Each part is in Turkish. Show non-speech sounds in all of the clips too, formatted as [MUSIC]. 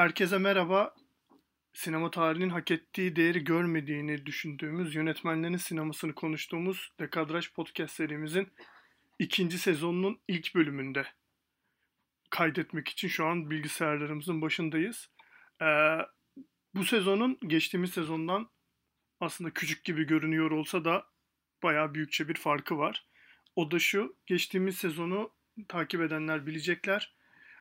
Herkese merhaba. Sinema tarihinin hak ettiği değeri görmediğini düşündüğümüz yönetmenlerin sinemasını konuştuğumuz Dekadraj Podcast serimizin ikinci sezonunun ilk bölümünde kaydetmek için şu an bilgisayarlarımızın başındayız. Ee, bu sezonun geçtiğimiz sezondan aslında küçük gibi görünüyor olsa da bayağı büyükçe bir farkı var. O da şu, geçtiğimiz sezonu takip edenler bilecekler.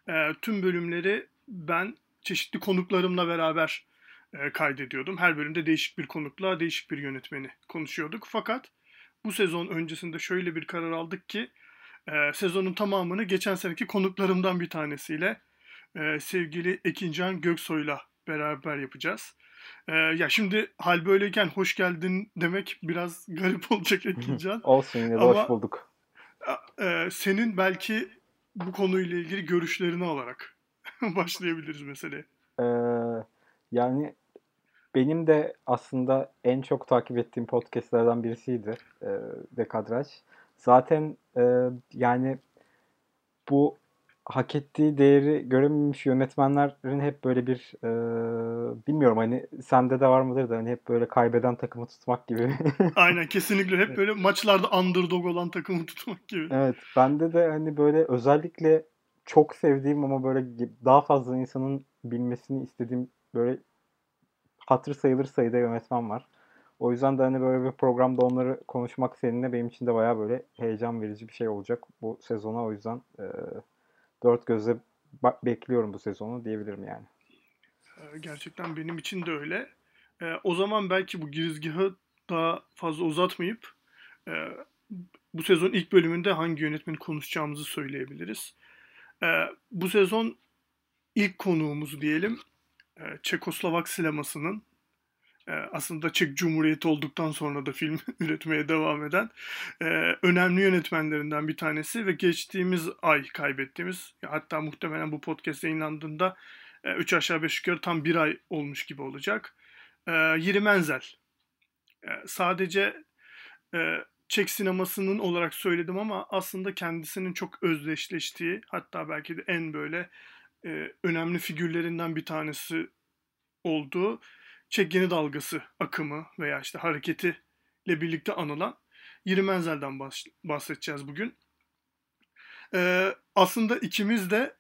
Ee, tüm bölümleri ben çeşitli konuklarımla beraber e, kaydediyordum. Her bölümde değişik bir konukla, değişik bir yönetmeni konuşuyorduk. Fakat bu sezon öncesinde şöyle bir karar aldık ki e, sezonun tamamını geçen seneki konuklarımdan bir tanesiyle e, sevgili Ekincan Göksoy'la beraber yapacağız. E, ya şimdi hal böyleyken hoş geldin demek biraz garip [LAUGHS] olacak Ekincan. Olsun yine de hoş bulduk. E, senin belki bu konuyla ilgili görüşlerini alarak [LAUGHS] başlayabiliriz meseleye. Ee, yani benim de aslında en çok takip ettiğim podcastlerden birisiydi e, Dekadraj. Zaten e, yani bu hak ettiği değeri görememiş yönetmenlerin hep böyle bir e, bilmiyorum hani sende de var mıdır da hani hep böyle kaybeden takımı tutmak gibi. [LAUGHS] Aynen kesinlikle hep böyle maçlarda underdog olan takımı tutmak gibi. Evet bende de hani böyle özellikle çok sevdiğim ama böyle daha fazla insanın bilmesini istediğim böyle hatır sayılır sayıda yönetmen var. O yüzden de hani böyle bir programda onları konuşmak seninle benim için de bayağı böyle heyecan verici bir şey olacak bu sezona. O yüzden e, dört gözle bekliyorum bu sezonu diyebilirim yani. Gerçekten benim için de öyle. E, o zaman belki bu girizgahı daha fazla uzatmayıp e, bu sezon ilk bölümünde hangi yönetmeni konuşacağımızı söyleyebiliriz. E, bu sezon ilk konuğumuz diyelim e, Çekoslovak sinemasının e, aslında Çek Cumhuriyeti olduktan sonra da film [LAUGHS] üretmeye devam eden e, önemli yönetmenlerinden bir tanesi ve geçtiğimiz ay kaybettiğimiz hatta muhtemelen bu podcast yayınlandığında 3 aşağı 5 yukarı tam bir ay olmuş gibi olacak. Yiri Menzel. Sadece Çek sinemasının olarak söyledim ama aslında kendisinin çok özdeşleştiği hatta belki de en böyle e, önemli figürlerinden bir tanesi olduğu Çek Yeni Dalgası akımı veya işte hareketi ile birlikte anılan Yiri Menzel'den bahsedeceğiz bugün. Ee, aslında ikimiz de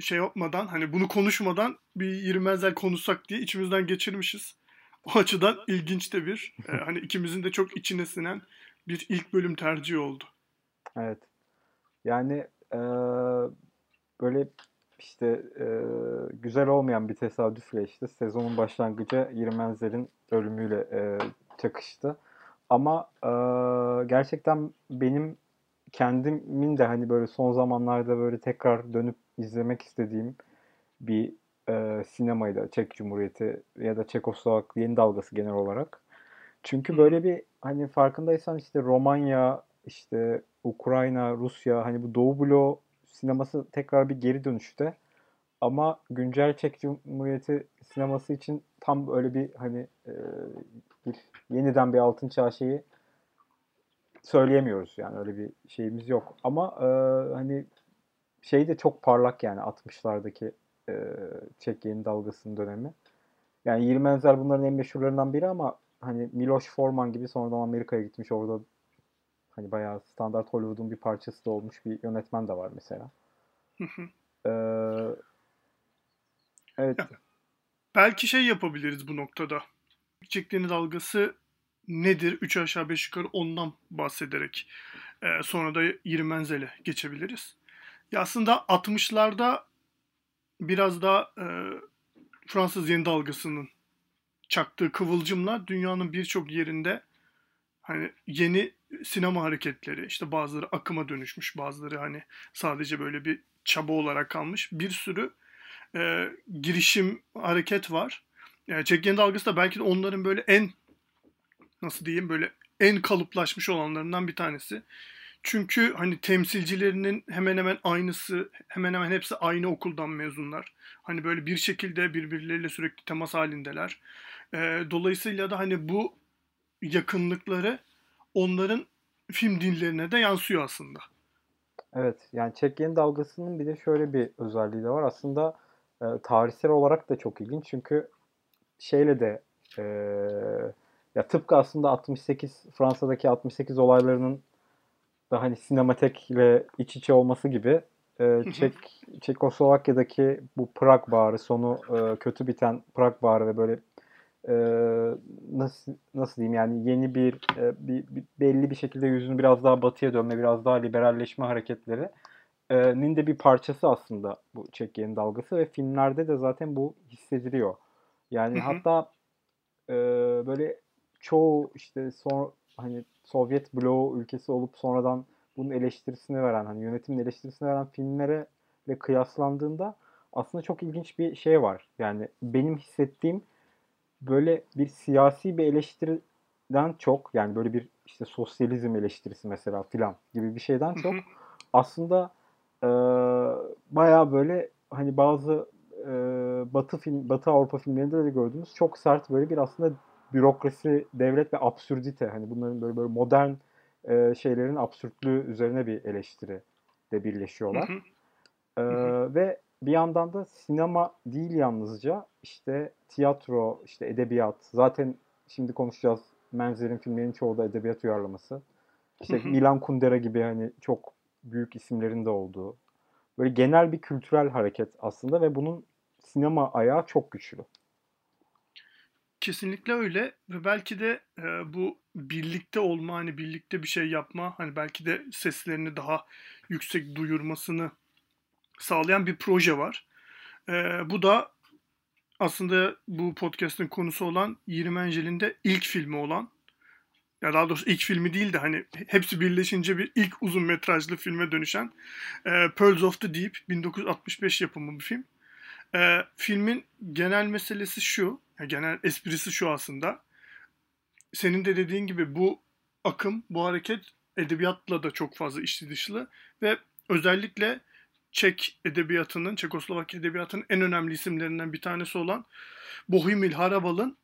şey yapmadan hani bunu konuşmadan bir Yiri Menzel konuşsak diye içimizden geçirmişiz. O açıdan ilginç de bir e, hani ikimizin de çok içine sinen bir ilk bölüm tercihi oldu. Evet. Yani e, böyle işte e, güzel olmayan bir tesadüfle işte sezonun başlangıcı Yirmenzer'in ölümüyle e, çakıştı. Ama e, gerçekten benim kendimin de hani böyle son zamanlarda böyle tekrar dönüp izlemek istediğim bir e, sinemaydı Çek Cumhuriyeti ya da Çekoslovak yeni dalgası genel olarak. Çünkü böyle bir hani farkındaysan işte Romanya, işte Ukrayna, Rusya hani bu Doğu bloğu sineması tekrar bir geri dönüşte. Ama güncel Çek Cumhuriyeti sineması için tam öyle bir hani e, bir yeniden bir altın çağ şeyi söyleyemiyoruz yani öyle bir şeyimiz yok. Ama e, hani şey de çok parlak yani 60'lardaki e, Çek yeni dalgasının dönemi. Yani 20 Enzer bunların en meşhurlarından biri ama hani Miloš Forman gibi sonradan Amerika'ya gitmiş orada hani bayağı standart Hollywood'un bir parçası da olmuş bir yönetmen de var mesela. ee, evet. Ya, belki şey yapabiliriz bu noktada. Çektiğini dalgası nedir? 3 aşağı 5 yukarı ondan bahsederek e, sonra da Yirmenzel'e geçebiliriz. Ya aslında 60'larda biraz da e, Fransız yeni dalgasının çaktığı kıvılcımla dünyanın birçok yerinde hani yeni sinema hareketleri işte bazıları akıma dönüşmüş bazıları hani sadece böyle bir çaba olarak kalmış bir sürü e, girişim hareket var. E, Çekgen dalgası da belki de onların böyle en nasıl diyeyim böyle en kalıplaşmış olanlarından bir tanesi. Çünkü hani temsilcilerinin hemen hemen aynısı, hemen hemen hepsi aynı okuldan mezunlar. Hani böyle bir şekilde birbirleriyle sürekli temas halindeler. E, dolayısıyla da hani bu yakınlıkları onların film dinlerine de yansıyor aslında. Evet yani Çek yeni dalgasının bir de şöyle bir özelliği de var. Aslında e, tarihsel olarak da çok ilginç çünkü şeyle de e, ya tıpkı aslında 68 Fransa'daki 68 olaylarının da hani sinematekle iç içe olması gibi e, Çek Çekoslovakya'daki bu Prag Bağrı sonu e, kötü biten Prag Bağrı ve böyle e, nasıl nasıl diyeyim yani yeni bir, e, bir, bir belli bir şekilde yüzünü biraz daha batıya dönme, biraz daha liberalleşme hareketleri e, nin de bir parçası aslında bu Çek yeni dalgası ve filmlerde de zaten bu hissediliyor. Yani hı hı. hatta e, böyle çoğu işte son hani Sovyet bloğu ülkesi olup sonradan bunun eleştirisini veren hani yönetimin eleştirisini veren filmlere ile kıyaslandığında aslında çok ilginç bir şey var. Yani benim hissettiğim böyle bir siyasi bir eleştiriden çok yani böyle bir işte sosyalizm eleştirisi mesela filan gibi bir şeyden çok aslında e, bayağı böyle hani bazı e, Batı film Batı Avrupa filmlerinde de gördüğümüz çok sert böyle bir aslında bürokrasi, devlet ve absürdite hani bunların böyle böyle modern e, şeylerin absürtlüğü üzerine bir eleştiri de birleşiyorlar. Hı hı. Hı hı. Ve bir yandan da sinema değil yalnızca işte tiyatro, işte edebiyat. Zaten şimdi konuşacağız Menzer'in filmlerinin çoğu da edebiyat uyarlaması. İşte hı hı. Milan Kundera gibi hani çok büyük isimlerin de olduğu. Böyle genel bir kültürel hareket aslında ve bunun sinema ayağı çok güçlü. Kesinlikle öyle ve belki de e, bu birlikte olma hani birlikte bir şey yapma hani belki de seslerini daha yüksek duyurmasını sağlayan bir proje var. E, bu da aslında bu podcast'ın konusu olan Yirmencel'in de ilk filmi olan ya daha doğrusu ilk filmi değil de hani hepsi birleşince bir ilk uzun metrajlı filme dönüşen e, Pearls of the Deep 1965 yapımı bir film. E, filmin genel meselesi şu, yani genel esprisi şu aslında. Senin de dediğin gibi bu akım, bu hareket edebiyatla da çok fazla içli dışlı ve özellikle Çek edebiyatının, Çekoslovak edebiyatının en önemli isimlerinden bir tanesi olan Bohumil Harabal'ın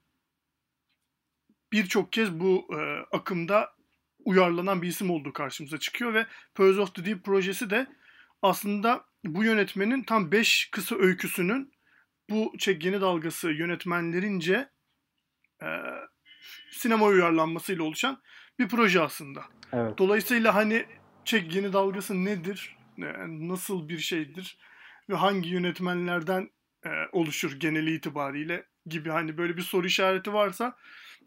birçok kez bu e, akımda uyarlanan bir isim olduğu karşımıza çıkıyor ve Pearls of the Deep projesi de aslında bu yönetmenin tam 5 kısa öyküsünün bu Çek Yeni Dalgası yönetmenlerince e, sinema uyarlanmasıyla oluşan bir proje aslında. Evet. Dolayısıyla hani Çek Yeni Dalgası nedir? Nasıl bir şeydir? Ve hangi yönetmenlerden e, oluşur geneli itibariyle gibi hani böyle bir soru işareti varsa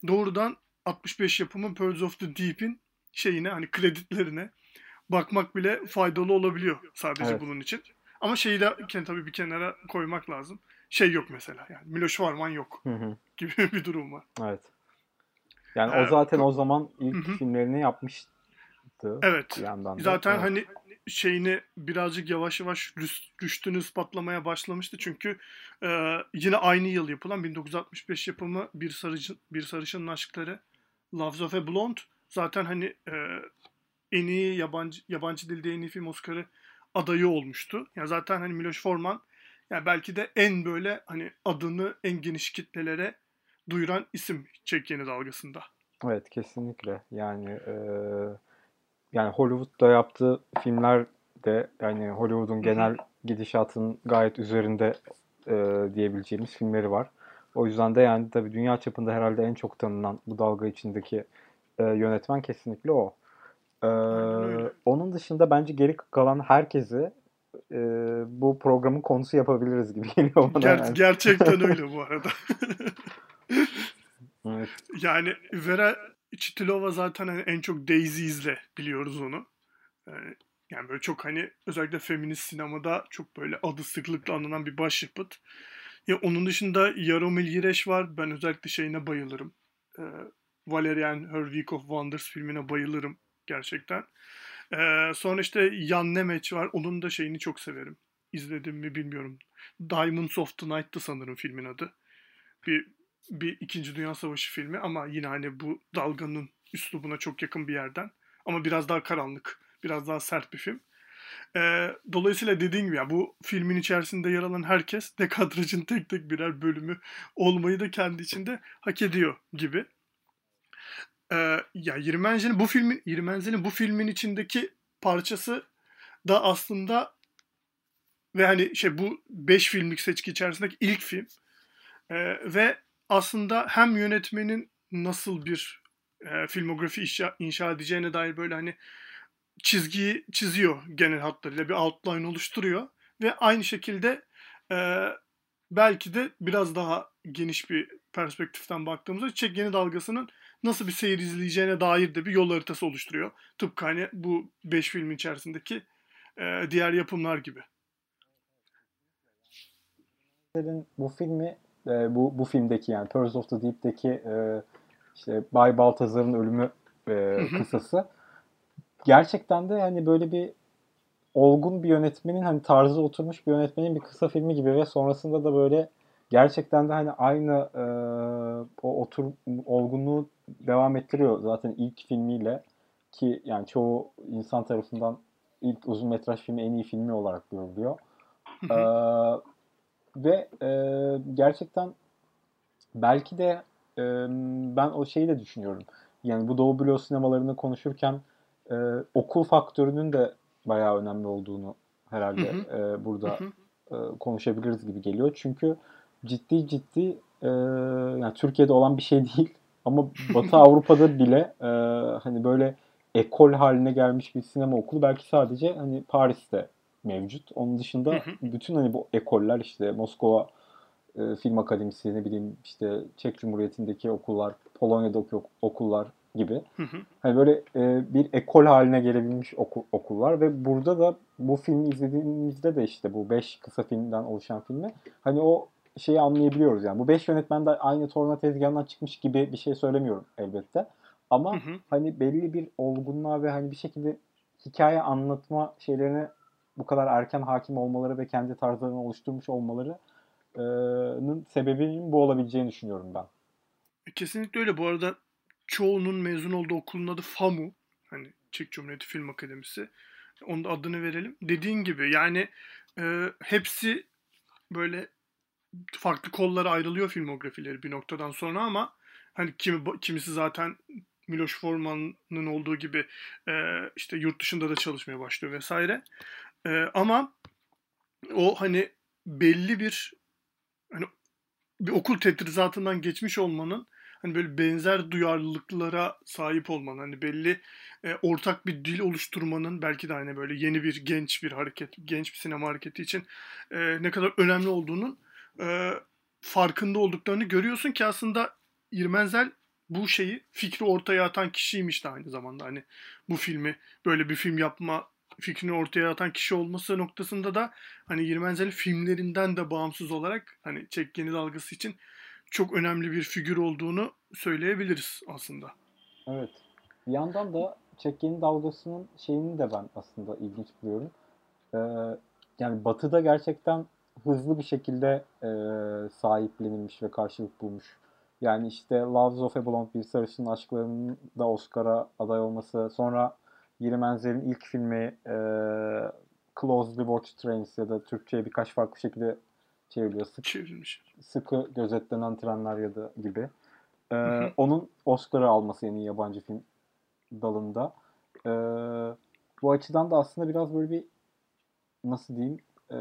doğrudan 65 yapımı Pearls of the Deep'in şeyine hani kreditlerine bakmak bile faydalı olabiliyor sadece evet. bunun için. Ama şeyi de tabii bir kenara koymak lazım. Şey yok mesela yani Miloš Forman yok hı hı. gibi [LAUGHS] bir durum var. Evet. Yani ee, o zaten o zaman ilk hı hı. filmlerini yapmıştı. Evet. Bir yandan da. Zaten evet. hani şeyini birazcık yavaş yavaş rüştünü ispatlamaya başlamıştı. Çünkü e, yine aynı yıl yapılan 1965 yapımı Bir, Sarıcı, bir Sarışın'ın Aşkları Loves of a Blonde zaten hani e, en iyi yabancı yabancı dilde en iyi film Oscar'ı adayı olmuştu. Yani zaten hani Miloš Forman yani belki de en böyle hani adını en geniş kitlelere duyuran isim Çek Yeni Dalgası'nda. Evet kesinlikle. Yani e, yani Hollywood'da yaptığı filmler de yani Hollywood'un genel gidişatının gayet üzerinde e, diyebileceğimiz filmleri var. O yüzden de yani tabii dünya çapında herhalde en çok tanınan bu dalga içindeki e, yönetmen kesinlikle o. E, onun dışında bence geri kalan herkesi e, bu programın konusu yapabiliriz gibi geliyor bana. Ger- yani. Gerçekten [LAUGHS] öyle bu arada. evet. Yani Vera Chitilova zaten hani en çok Daisy izle biliyoruz onu. Yani, yani böyle çok hani özellikle feminist sinemada çok böyle adı sıklıkla anılan bir başyapıt. Ya onun dışında Yaromil Yireş var. Ben özellikle şeyine bayılırım. Ee, Valerian Her Week of Wonders filmine bayılırım gerçekten. Ee, sonra işte Jan Nemec var. Onun da şeyini çok severim. İzledim mi bilmiyorum. Diamonds of the Night'tı sanırım filmin adı. Bir bir İkinci Dünya Savaşı filmi ama yine hani bu dalganın üslubuna çok yakın bir yerden. Ama biraz daha karanlık, biraz daha sert bir film. Ee, dolayısıyla dediğim gibi ya bu filmin içerisinde yer alan herkes dekadrajın tek tek birer bölümü olmayı da kendi içinde hak ediyor gibi. Ee, ya Yirmenzel'in bu filmin Yirmenzel'in bu filmin içindeki parçası da aslında ve hani şey bu 5 filmlik seçki içerisindeki ilk film. E, ve aslında hem yönetmenin nasıl bir e, filmografi inşa, inşa edeceğine dair böyle hani çizgiyi çiziyor genel hatlarıyla bir outline oluşturuyor ve aynı şekilde e, belki de biraz daha geniş bir perspektiften baktığımızda Çek Yeni Dalgası'nın nasıl bir seyir izleyeceğine dair de bir yol haritası oluşturuyor. Tıpkı hani bu 5 film içerisindeki e, diğer yapımlar gibi. Bu filmi e, bu bu filmdeki yani Pearls of the Deep'teki e, işte Bay Baltazar'ın ölümü e, kısası. Gerçekten de hani böyle bir olgun bir yönetmenin hani tarzı oturmuş bir yönetmenin bir kısa filmi gibi ve sonrasında da böyle gerçekten de hani aynı e, o otur olgunluğu devam ettiriyor zaten ilk filmiyle. Ki yani çoğu insan tarafından ilk uzun metraj filmi en iyi filmi olarak görülüyor. ee, ve e, gerçekten belki de e, ben o şeyi de düşünüyorum. Yani bu Doğu Bloğu sinemalarını konuşurken e, okul faktörünün de bayağı önemli olduğunu herhalde hı hı. E, burada hı hı. E, konuşabiliriz gibi geliyor. Çünkü ciddi ciddi e, yani Türkiye'de olan bir şey [LAUGHS] değil ama Batı [LAUGHS] Avrupa'da bile e, hani böyle ekol haline gelmiş bir sinema okulu belki sadece hani Paris'te mevcut. Onun dışında hı hı. bütün hani bu ekoller işte Moskova e, Film Akademisi ne bileyim işte Çek Cumhuriyeti'ndeki okullar, Polonya'daki okullar gibi. Hı hı. Hani böyle e, bir ekol haline gelebilmiş oku, okullar ve burada da bu filmi izlediğimizde de işte bu 5 kısa filmden oluşan filmi hani o şeyi anlayabiliyoruz yani. Bu 5 yönetmen de aynı torna tezgahından çıkmış gibi bir şey söylemiyorum elbette. Ama hı hı. hani belli bir olgunluğa ve hani bir şekilde hikaye anlatma şeylerine bu kadar erken hakim olmaları ve kendi tarzlarını oluşturmuş olmalarının sebebinin bu olabileceğini düşünüyorum ben. Kesinlikle öyle. Bu arada çoğunun mezun olduğu okulun adı FAMU. Hani Çek Cumhuriyeti Film Akademisi. Onun da adını verelim. Dediğin gibi yani e, hepsi böyle farklı kollara ayrılıyor filmografileri bir noktadan sonra ama hani kimi, kimisi zaten Miloš Forman'ın olduğu gibi e, işte yurt dışında da çalışmaya başlıyor vesaire. E, ama o hani belli bir hani bir okul tetrizatından geçmiş olmanın hani böyle benzer duyarlılıklara sahip olman hani belli e, ortak bir dil oluşturmanın belki de hani böyle yeni bir genç bir hareket genç bir sinema hareketi için e, ne kadar önemli olduğunun e, farkında olduklarını görüyorsun ki aslında İrmenzel bu şeyi fikri ortaya atan kişiymiş de aynı zamanda. Hani bu filmi böyle bir film yapma fikrini ortaya atan kişi olması noktasında da hani Yirmenzel'in filmlerinden de bağımsız olarak hani Çek Yeni Dalgası için çok önemli bir figür olduğunu söyleyebiliriz aslında. Evet. Bir yandan da Çek Yeni Dalgası'nın şeyini de ben aslında ilginç buluyorum. Ee, yani Batı'da gerçekten hızlı bir şekilde e, sahiplenilmiş ve karşılık bulmuş. Yani işte Loves of a Blonde bir sarışın aşklarının da Oscar'a aday olması. Sonra Yiri Menzel'in ilk filmi e, Closely Watched Trains ya da Türkçe'ye birkaç farklı şekilde çevriliyor. Sık, Çevrilmiş. Sıkı gözetlenen trenler ya da gibi. Hı hı. Onun Oscar'ı alması iyi yabancı film dalında. Ee, bu açıdan da aslında biraz böyle bir nasıl diyeyim e,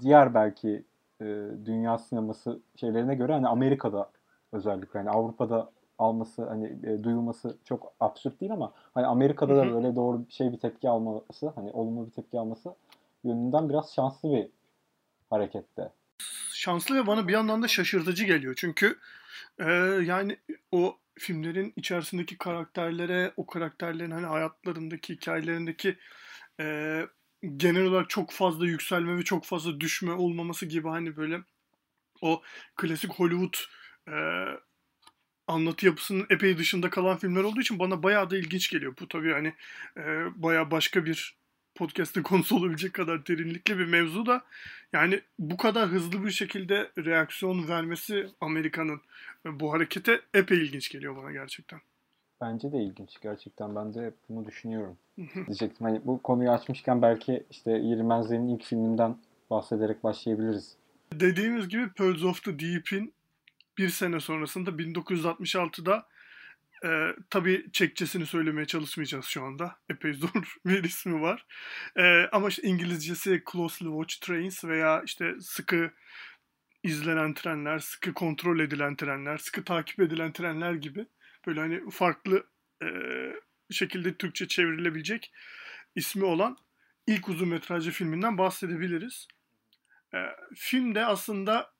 diğer belki e, dünya sineması şeylerine göre hani Amerika'da özellikle yani Avrupa'da alması hani e, duyulması çok absürt değil ama hani Amerika'da da böyle doğru şey bir tepki alması hani olumlu bir tepki alması yönünden biraz şanslı bir harekette. Şanslı ve bana bir yandan da şaşırtıcı geliyor. Çünkü e, yani o filmlerin içerisindeki karakterlere, o karakterlerin hani hayatlarındaki, hikayelerindeki e, genel olarak çok fazla yükselme ve çok fazla düşme olmaması gibi hani böyle o klasik Hollywood e, anlatı yapısının epey dışında kalan filmler olduğu için bana bayağı da ilginç geliyor. Bu tabii hani e, bayağı başka bir podcast'ın [LAUGHS] konusu olabilecek kadar derinlikli bir mevzu da yani bu kadar hızlı bir şekilde reaksiyon vermesi Amerika'nın bu harekete epey ilginç geliyor bana gerçekten. Bence de ilginç gerçekten. Ben de hep bunu düşünüyorum. Diyecektim. Hani bu konuyu açmışken belki işte Yirmenzler'in ilk filminden bahsederek başlayabiliriz. Dediğimiz gibi Pearls of the Deep'in bir sene sonrasında 1966'da E, tabii Çekçesini söylemeye çalışmayacağız şu anda. Epey zor [LAUGHS] bir ismi var. E, ama işte İngilizcesi Closely Watch Trains veya işte sıkı izlenen trenler, sıkı kontrol edilen trenler, sıkı takip edilen trenler gibi böyle hani farklı e, şekilde Türkçe çevrilebilecek ismi olan ilk uzun metrajlı filminden bahsedebiliriz. E, film de aslında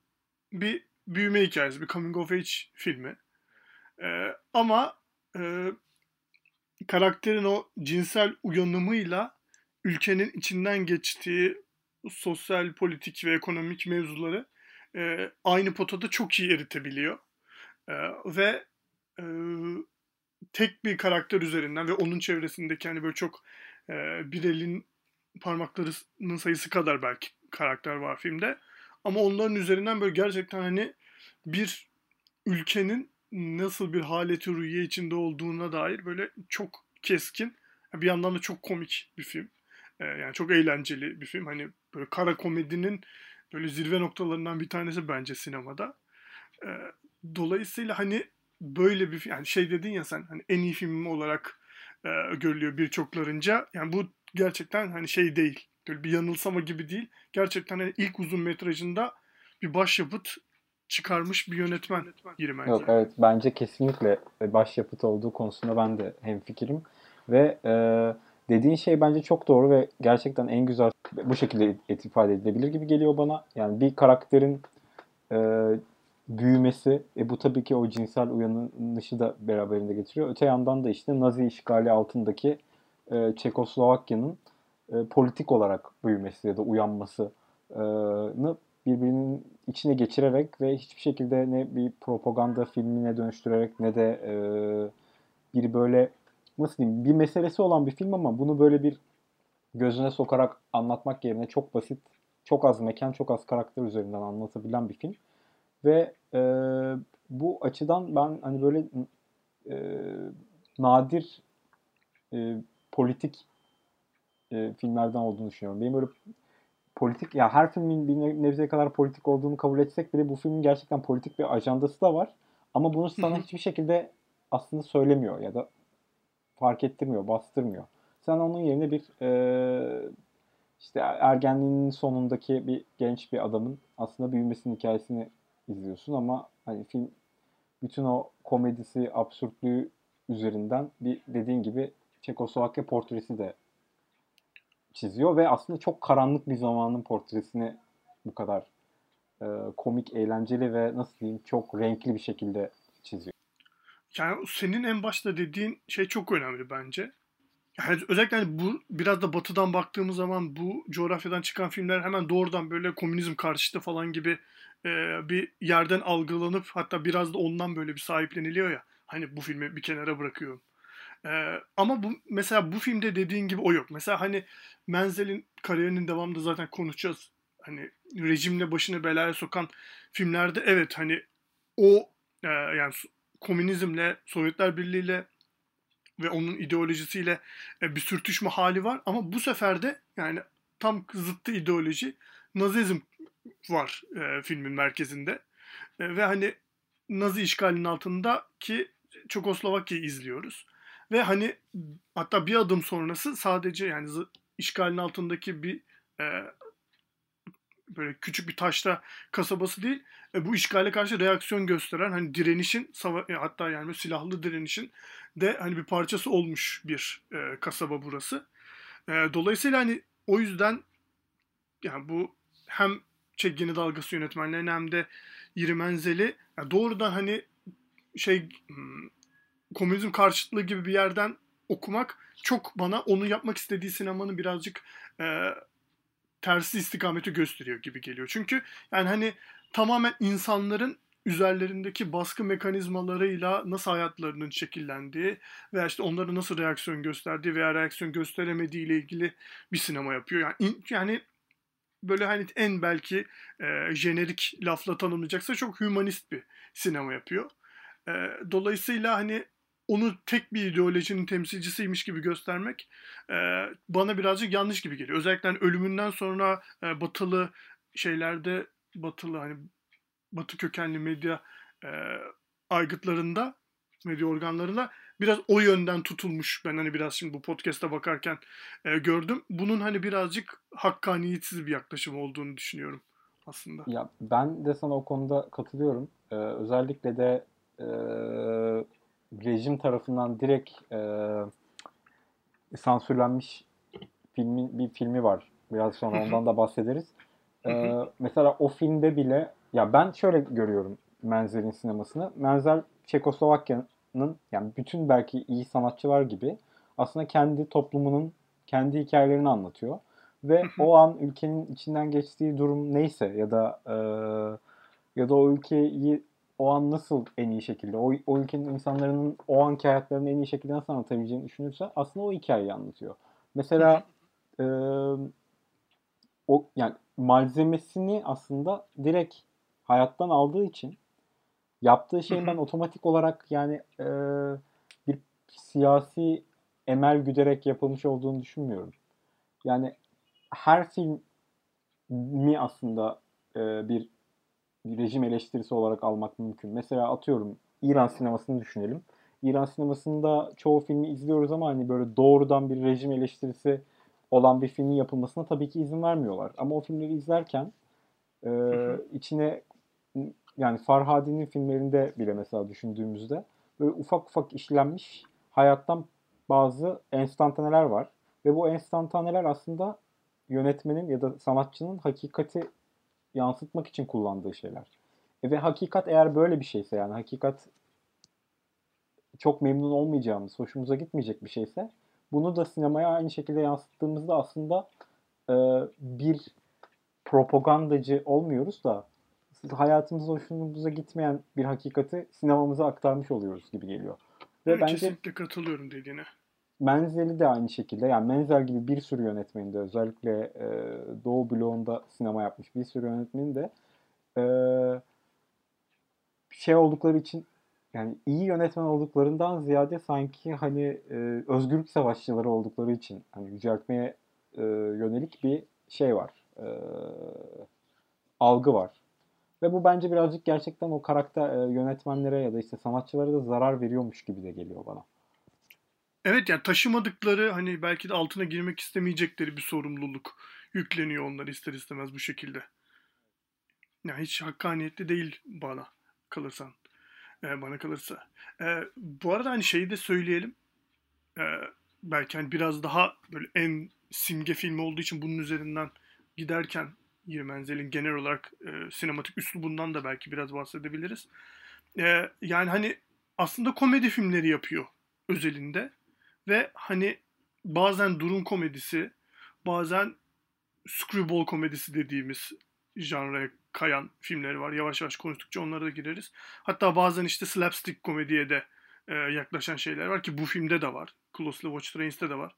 bir büyüme hikayesi, bir coming of age filmi. E, ama e, karakterin o cinsel uyanımıyla ülkenin içinden geçtiği sosyal, politik ve ekonomik mevzuları e, aynı potada çok iyi eritebiliyor. E, ve e, tek bir karakter üzerinden ve onun çevresindeki hani böyle çok e, bir elin parmaklarının sayısı kadar belki karakter var filmde. Ama onların üzerinden böyle gerçekten hani bir ülkenin nasıl bir haleti ruhiye içinde olduğuna dair böyle çok keskin bir yandan da çok komik bir film. Ee, yani çok eğlenceli bir film. Hani böyle kara komedinin böyle zirve noktalarından bir tanesi bence sinemada. Ee, dolayısıyla hani böyle bir yani şey dedin ya sen hani en iyi film olarak e, görülüyor birçoklarınca. Yani bu gerçekten hani şey değil. Böyle bir yanılsama gibi değil. Gerçekten hani ilk uzun metrajında bir başyapıt çıkarmış bir yönetmen Yirmenci. Yok evet bence kesinlikle başyapıt olduğu konusunda ben de hemfikirim. Ve e, dediğin şey bence çok doğru ve gerçekten en güzel bu şekilde ifade edilebilir gibi geliyor bana. Yani bir karakterin e, büyümesi e bu tabii ki o cinsel uyanışı da beraberinde getiriyor. Öte yandan da işte Nazi işgali altındaki e, Çekoslovakya'nın e, politik olarak büyümesi ya da uyanmasını birbirinin içine geçirerek ve hiçbir şekilde ne bir propaganda filmine dönüştürerek ne de e, bir böyle nasıl diyeyim bir meselesi olan bir film ama bunu böyle bir gözüne sokarak anlatmak yerine çok basit, çok az mekan, çok az karakter üzerinden anlatabilen bir film. Ve e, bu açıdan ben hani böyle e, nadir e, politik e, filmlerden olduğunu düşünüyorum. Benim böyle politik ya her filmin bir nebze kadar politik olduğunu kabul etsek bile bu filmin gerçekten politik bir ajandası da var. Ama bunu sana hiçbir şekilde aslında söylemiyor ya da fark ettirmiyor, bastırmıyor. Sen onun yerine bir e, işte ergenliğinin sonundaki bir genç bir adamın aslında büyümesinin hikayesini izliyorsun ama hani film bütün o komedisi, absürtlüğü üzerinden bir dediğin gibi Çekoslovakya portresi de çiziyor ve aslında çok karanlık bir zamanın portresini bu kadar e, komik, eğlenceli ve nasıl diyeyim çok renkli bir şekilde çiziyor. Yani senin en başta dediğin şey çok önemli bence. Yani özellikle hani bu biraz da batıdan baktığımız zaman bu coğrafyadan çıkan filmler hemen doğrudan böyle komünizm karşıtı falan gibi e, bir yerden algılanıp hatta biraz da ondan böyle bir sahipleniliyor ya. Hani bu filmi bir kenara bırakıyorum. E, ama bu mesela bu filmde dediğin gibi o yok. Mesela hani Menzel'in kariyerinin devamında zaten konuşacağız. Hani rejimle başını belaya sokan filmlerde evet hani o e, yani komünizmle, Sovyetler Birliği'yle ve onun ideolojisiyle e, bir sürtüşme hali var. Ama bu sefer de yani tam zıttı ideoloji Nazizm var e, filmin merkezinde. E, ve hani Nazi işgalinin altında ki Çekoslovakya'yı izliyoruz. Ve hani hatta bir adım sonrası sadece yani işgalin altındaki bir e, böyle küçük bir taşta kasabası değil. E, bu işgale karşı reaksiyon gösteren hani direnişin sava- e, hatta yani silahlı direnişin de hani bir parçası olmuş bir e, kasaba burası. E, dolayısıyla hani o yüzden yani bu hem Çek Yeni Dalgası yönetmenlerine hem de Yiri Menzeli yani doğrudan hani şey hmm, komünizm karşıtlığı gibi bir yerden okumak çok bana onu yapmak istediği sinemanın birazcık e, tersi istikameti gösteriyor gibi geliyor. Çünkü yani hani tamamen insanların üzerlerindeki baskı mekanizmalarıyla nasıl hayatlarının şekillendiği veya işte onlara nasıl reaksiyon gösterdiği veya reaksiyon gösteremediği ile ilgili bir sinema yapıyor. Yani yani böyle hani en belki e, jenerik lafla tanımlayacaksa çok humanist bir sinema yapıyor. E, dolayısıyla hani onu tek bir ideolojinin temsilcisiymiş gibi göstermek e, bana birazcık yanlış gibi geliyor. Özellikle hani ölümünden sonra e, batılı şeylerde batılı hani batı kökenli medya e, aygıtlarında medya organlarına biraz o yönden tutulmuş. Ben hani biraz şimdi bu podcast'a bakarken e, gördüm. Bunun hani birazcık hakkaniyetsiz bir yaklaşım olduğunu düşünüyorum aslında. Ya ben de sana o konuda katılıyorum. Ee, özellikle de e, rejim tarafından direkt e, sansürlenmiş filmin bir filmi var. Biraz sonra ondan da bahsederiz. Ee, mesela o filmde bile ya ben şöyle görüyorum Menzel'in sinemasını. Menzel Çekoslovakya'nın yani bütün belki iyi sanatçılar gibi aslında kendi toplumunun kendi hikayelerini anlatıyor. Ve o an ülkenin içinden geçtiği durum neyse ya da e, ya da o ülkeyi o an nasıl en iyi şekilde, o, o ülkenin insanların o anki hayatlarını en iyi şekilde nasıl anlatabileceğini düşünürse aslında o hikayeyi anlatıyor. Mesela e, o yani malzemesini aslında direkt hayattan aldığı için yaptığı şeyin ben otomatik olarak yani e, bir siyasi emel güderek yapılmış olduğunu düşünmüyorum. Yani her film mi aslında e, bir rejim eleştirisi olarak almak mümkün. Mesela atıyorum İran sinemasını düşünelim. İran sinemasında çoğu filmi izliyoruz ama hani böyle doğrudan bir rejim eleştirisi olan bir filmin yapılmasına tabii ki izin vermiyorlar. Ama o filmleri izlerken e, içine yani Farhadi'nin filmlerinde bile mesela düşündüğümüzde böyle ufak ufak işlenmiş hayattan bazı enstantaneler var. Ve bu enstantaneler aslında yönetmenin ya da sanatçının hakikati yansıtmak için kullandığı şeyler. E ve hakikat eğer böyle bir şeyse yani hakikat çok memnun olmayacağımız, hoşumuza gitmeyecek bir şeyse bunu da sinemaya aynı şekilde yansıttığımızda aslında e, bir propagandacı olmuyoruz da hayatımızda hoşumuza gitmeyen bir hakikati sinemamıza aktarmış oluyoruz gibi geliyor. Ve evet, bence kesinlikle katılıyorum dediğine. Menzel'i de aynı şekilde yani Menzel gibi bir sürü yönetmenin de özellikle e, Doğu bloğunda sinema yapmış bir sürü yönetmenin de e, şey oldukları için yani iyi yönetmen olduklarından ziyade sanki hani e, özgürlük savaşçıları oldukları için hani yüceltmeye e, yönelik bir şey var. E, algı var. Ve bu bence birazcık gerçekten o karakter e, yönetmenlere ya da işte sanatçılara da zarar veriyormuş gibi de geliyor bana. Evet yani taşımadıkları hani belki de altına girmek istemeyecekleri bir sorumluluk yükleniyor onlar ister istemez bu şekilde. Yani hiç hakkaniyetli değil bana kalırsan. Ee, bana kalırsa. Ee, bu arada hani şeyi de söyleyelim. Ee, belki hani biraz daha böyle en simge filmi olduğu için bunun üzerinden giderken Menzel'in genel olarak e, sinematik üslubundan da belki biraz bahsedebiliriz. E, yani hani aslında komedi filmleri yapıyor özelinde ve hani bazen durum komedisi, bazen screwball komedisi dediğimiz janraya kayan filmleri var. Yavaş yavaş konuştukça onlara da gireriz. Hatta bazen işte slapstick komediye de e, yaklaşan şeyler var ki bu filmde de var. Closely Watch Trains'te de var.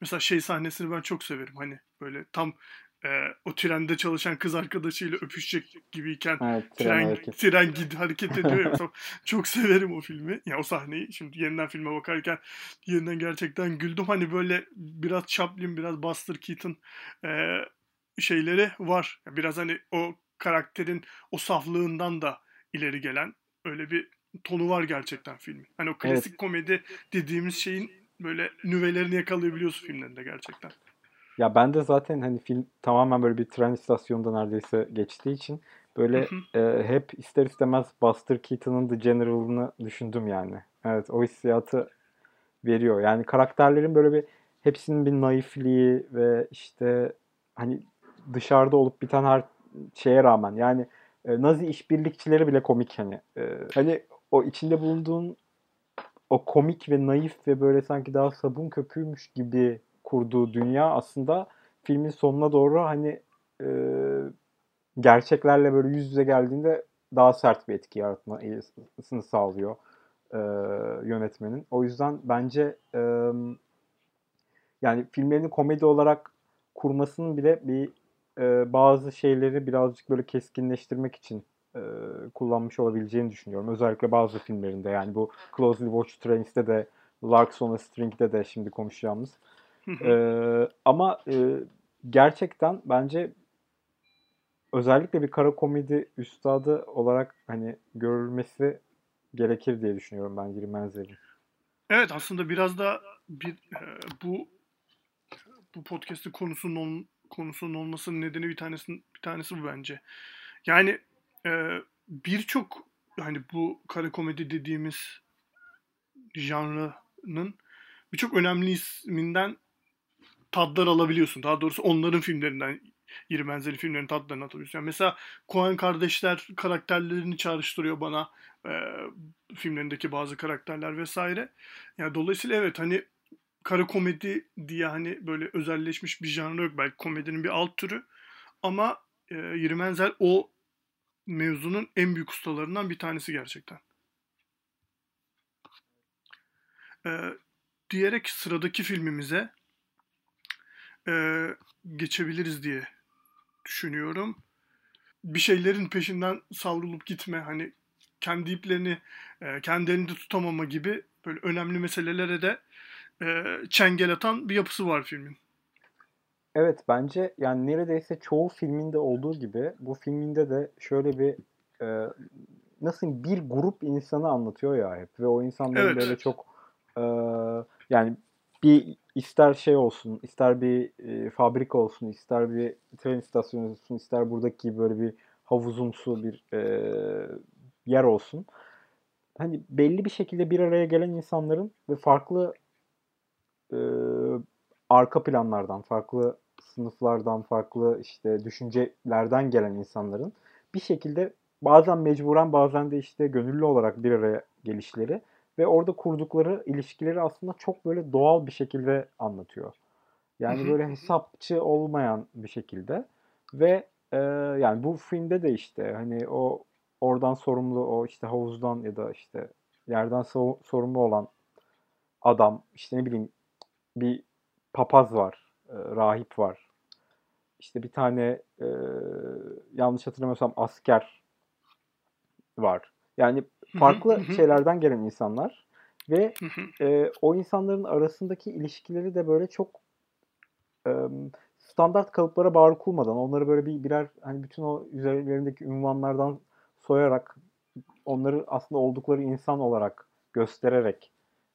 Mesela şey sahnesini ben çok severim. Hani böyle tam e, o trende çalışan kız arkadaşıyla öpüşecek gibiyken evet, tren, hareket. tren gid hareket ediyor. ya. çok severim o filmi. Ya yani o sahneyi şimdi yeniden filme bakarken yeniden gerçekten güldüm. Hani böyle biraz Chaplin, biraz Buster Keaton e, şeyleri var. Biraz hani o karakterin o saflığından da ileri gelen öyle bir tonu var gerçekten filmin. Hani o klasik evet. komedi dediğimiz şeyin böyle nüvelerini yakalayabiliyorsun filmlerinde gerçekten. Ya ben de zaten hani film tamamen böyle bir tren istasyonunda neredeyse geçtiği için böyle e, hep ister istemez Buster Keaton'ın The General'ını düşündüm yani. Evet o hissiyatı veriyor. Yani karakterlerin böyle bir hepsinin bir naifliği ve işte hani dışarıda olup biten her şeye rağmen yani e, Nazi işbirlikçileri bile komik hani. E, hani o içinde bulunduğun o komik ve naif ve böyle sanki daha sabun köpüğümüş gibi kurduğu dünya aslında filmin sonuna doğru hani e, gerçeklerle böyle yüz yüze geldiğinde daha sert bir etki yaratmasını sağlıyor e, yönetmenin. O yüzden bence e, yani filmlerini komedi olarak kurmasının bile bir e, bazı şeyleri birazcık böyle keskinleştirmek için e, kullanmış olabileceğini düşünüyorum. Özellikle bazı filmlerinde yani bu Closely Watch Trains'te de Larks on a String'de de şimdi konuşacağımız ee, ama e, gerçekten bence özellikle bir kara komedi üstadı olarak hani görülmesi gerekir diye düşünüyorum ben Girmenzler'in. Evet aslında biraz da bir e, bu bu podcast'in konusunun ol, konusunun olmasının nedeni bir tanesi bir tanesi bu bence. Yani e, birçok hani bu kara komedi dediğimiz janrının birçok önemli isminden tadlar alabiliyorsun. Daha doğrusu onların filmlerinden iri benzeri filmlerin tadlarını atabiliyorsun. Yani mesela Coen kardeşler karakterlerini çağrıştırıyor bana e, filmlerindeki bazı karakterler vesaire. Yani dolayısıyla evet hani kara komedi diye hani böyle özelleşmiş bir janr yok. Belki komedinin bir alt türü. Ama e, Yirmenzel o mevzunun en büyük ustalarından bir tanesi gerçekten. E, diyerek sıradaki filmimize e, geçebiliriz diye düşünüyorum. Bir şeylerin peşinden savrulup gitme, hani kendi iplerini e, kendi elinde tutamama gibi böyle önemli meselelere de e, çengel atan bir yapısı var filmin. Evet bence yani neredeyse çoğu filminde olduğu gibi bu filminde de şöyle bir e, nasıl bir grup insanı anlatıyor ya hep ve o insanların evet. böyle çok e, yani bir ister şey olsun, ister bir e, fabrika olsun, ister bir tren istasyonu olsun, ister buradaki böyle bir havuzumsu bir e, yer olsun. Hani belli bir şekilde bir araya gelen insanların ve farklı e, arka planlardan, farklı sınıflardan, farklı işte düşüncelerden gelen insanların bir şekilde bazen mecburen bazen de işte gönüllü olarak bir araya gelişleri ve orada kurdukları ilişkileri aslında çok böyle doğal bir şekilde anlatıyor. Yani böyle hesapçı olmayan bir şekilde ve e, yani bu filmde de işte hani o oradan sorumlu o işte havuzdan ya da işte yerden so- sorumlu olan adam işte ne bileyim bir papaz var, e, rahip var. İşte bir tane e, yanlış hatırlamıyorsam asker var. Yani farklı şeylerden gelen insanlar ve e, o insanların arasındaki ilişkileri de böyle çok e, standart kalıplara bağlı kurmadan onları böyle bir birer hani bütün o üzerlerindeki ünvanlardan soyarak onları aslında oldukları insan olarak göstererek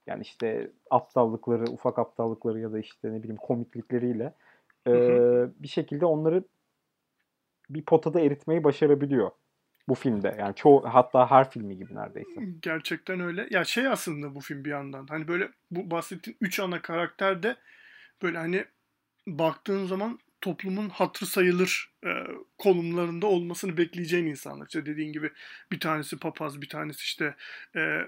yani işte aptallıkları, ufak aptallıkları ya da işte ne bileyim komiklikleriyle e, bir şekilde onları bir potada eritmeyi başarabiliyor bu filmde. Yani çoğu hatta her filmi gibi neredeyse. Gerçekten öyle. Ya şey aslında bu film bir yandan. Hani böyle bu bahsettiğin üç ana karakter de böyle hani baktığın zaman toplumun hatırı sayılır e, konumlarında olmasını bekleyeceğin insanlar. İşte dediğin gibi bir tanesi papaz, bir tanesi işte e,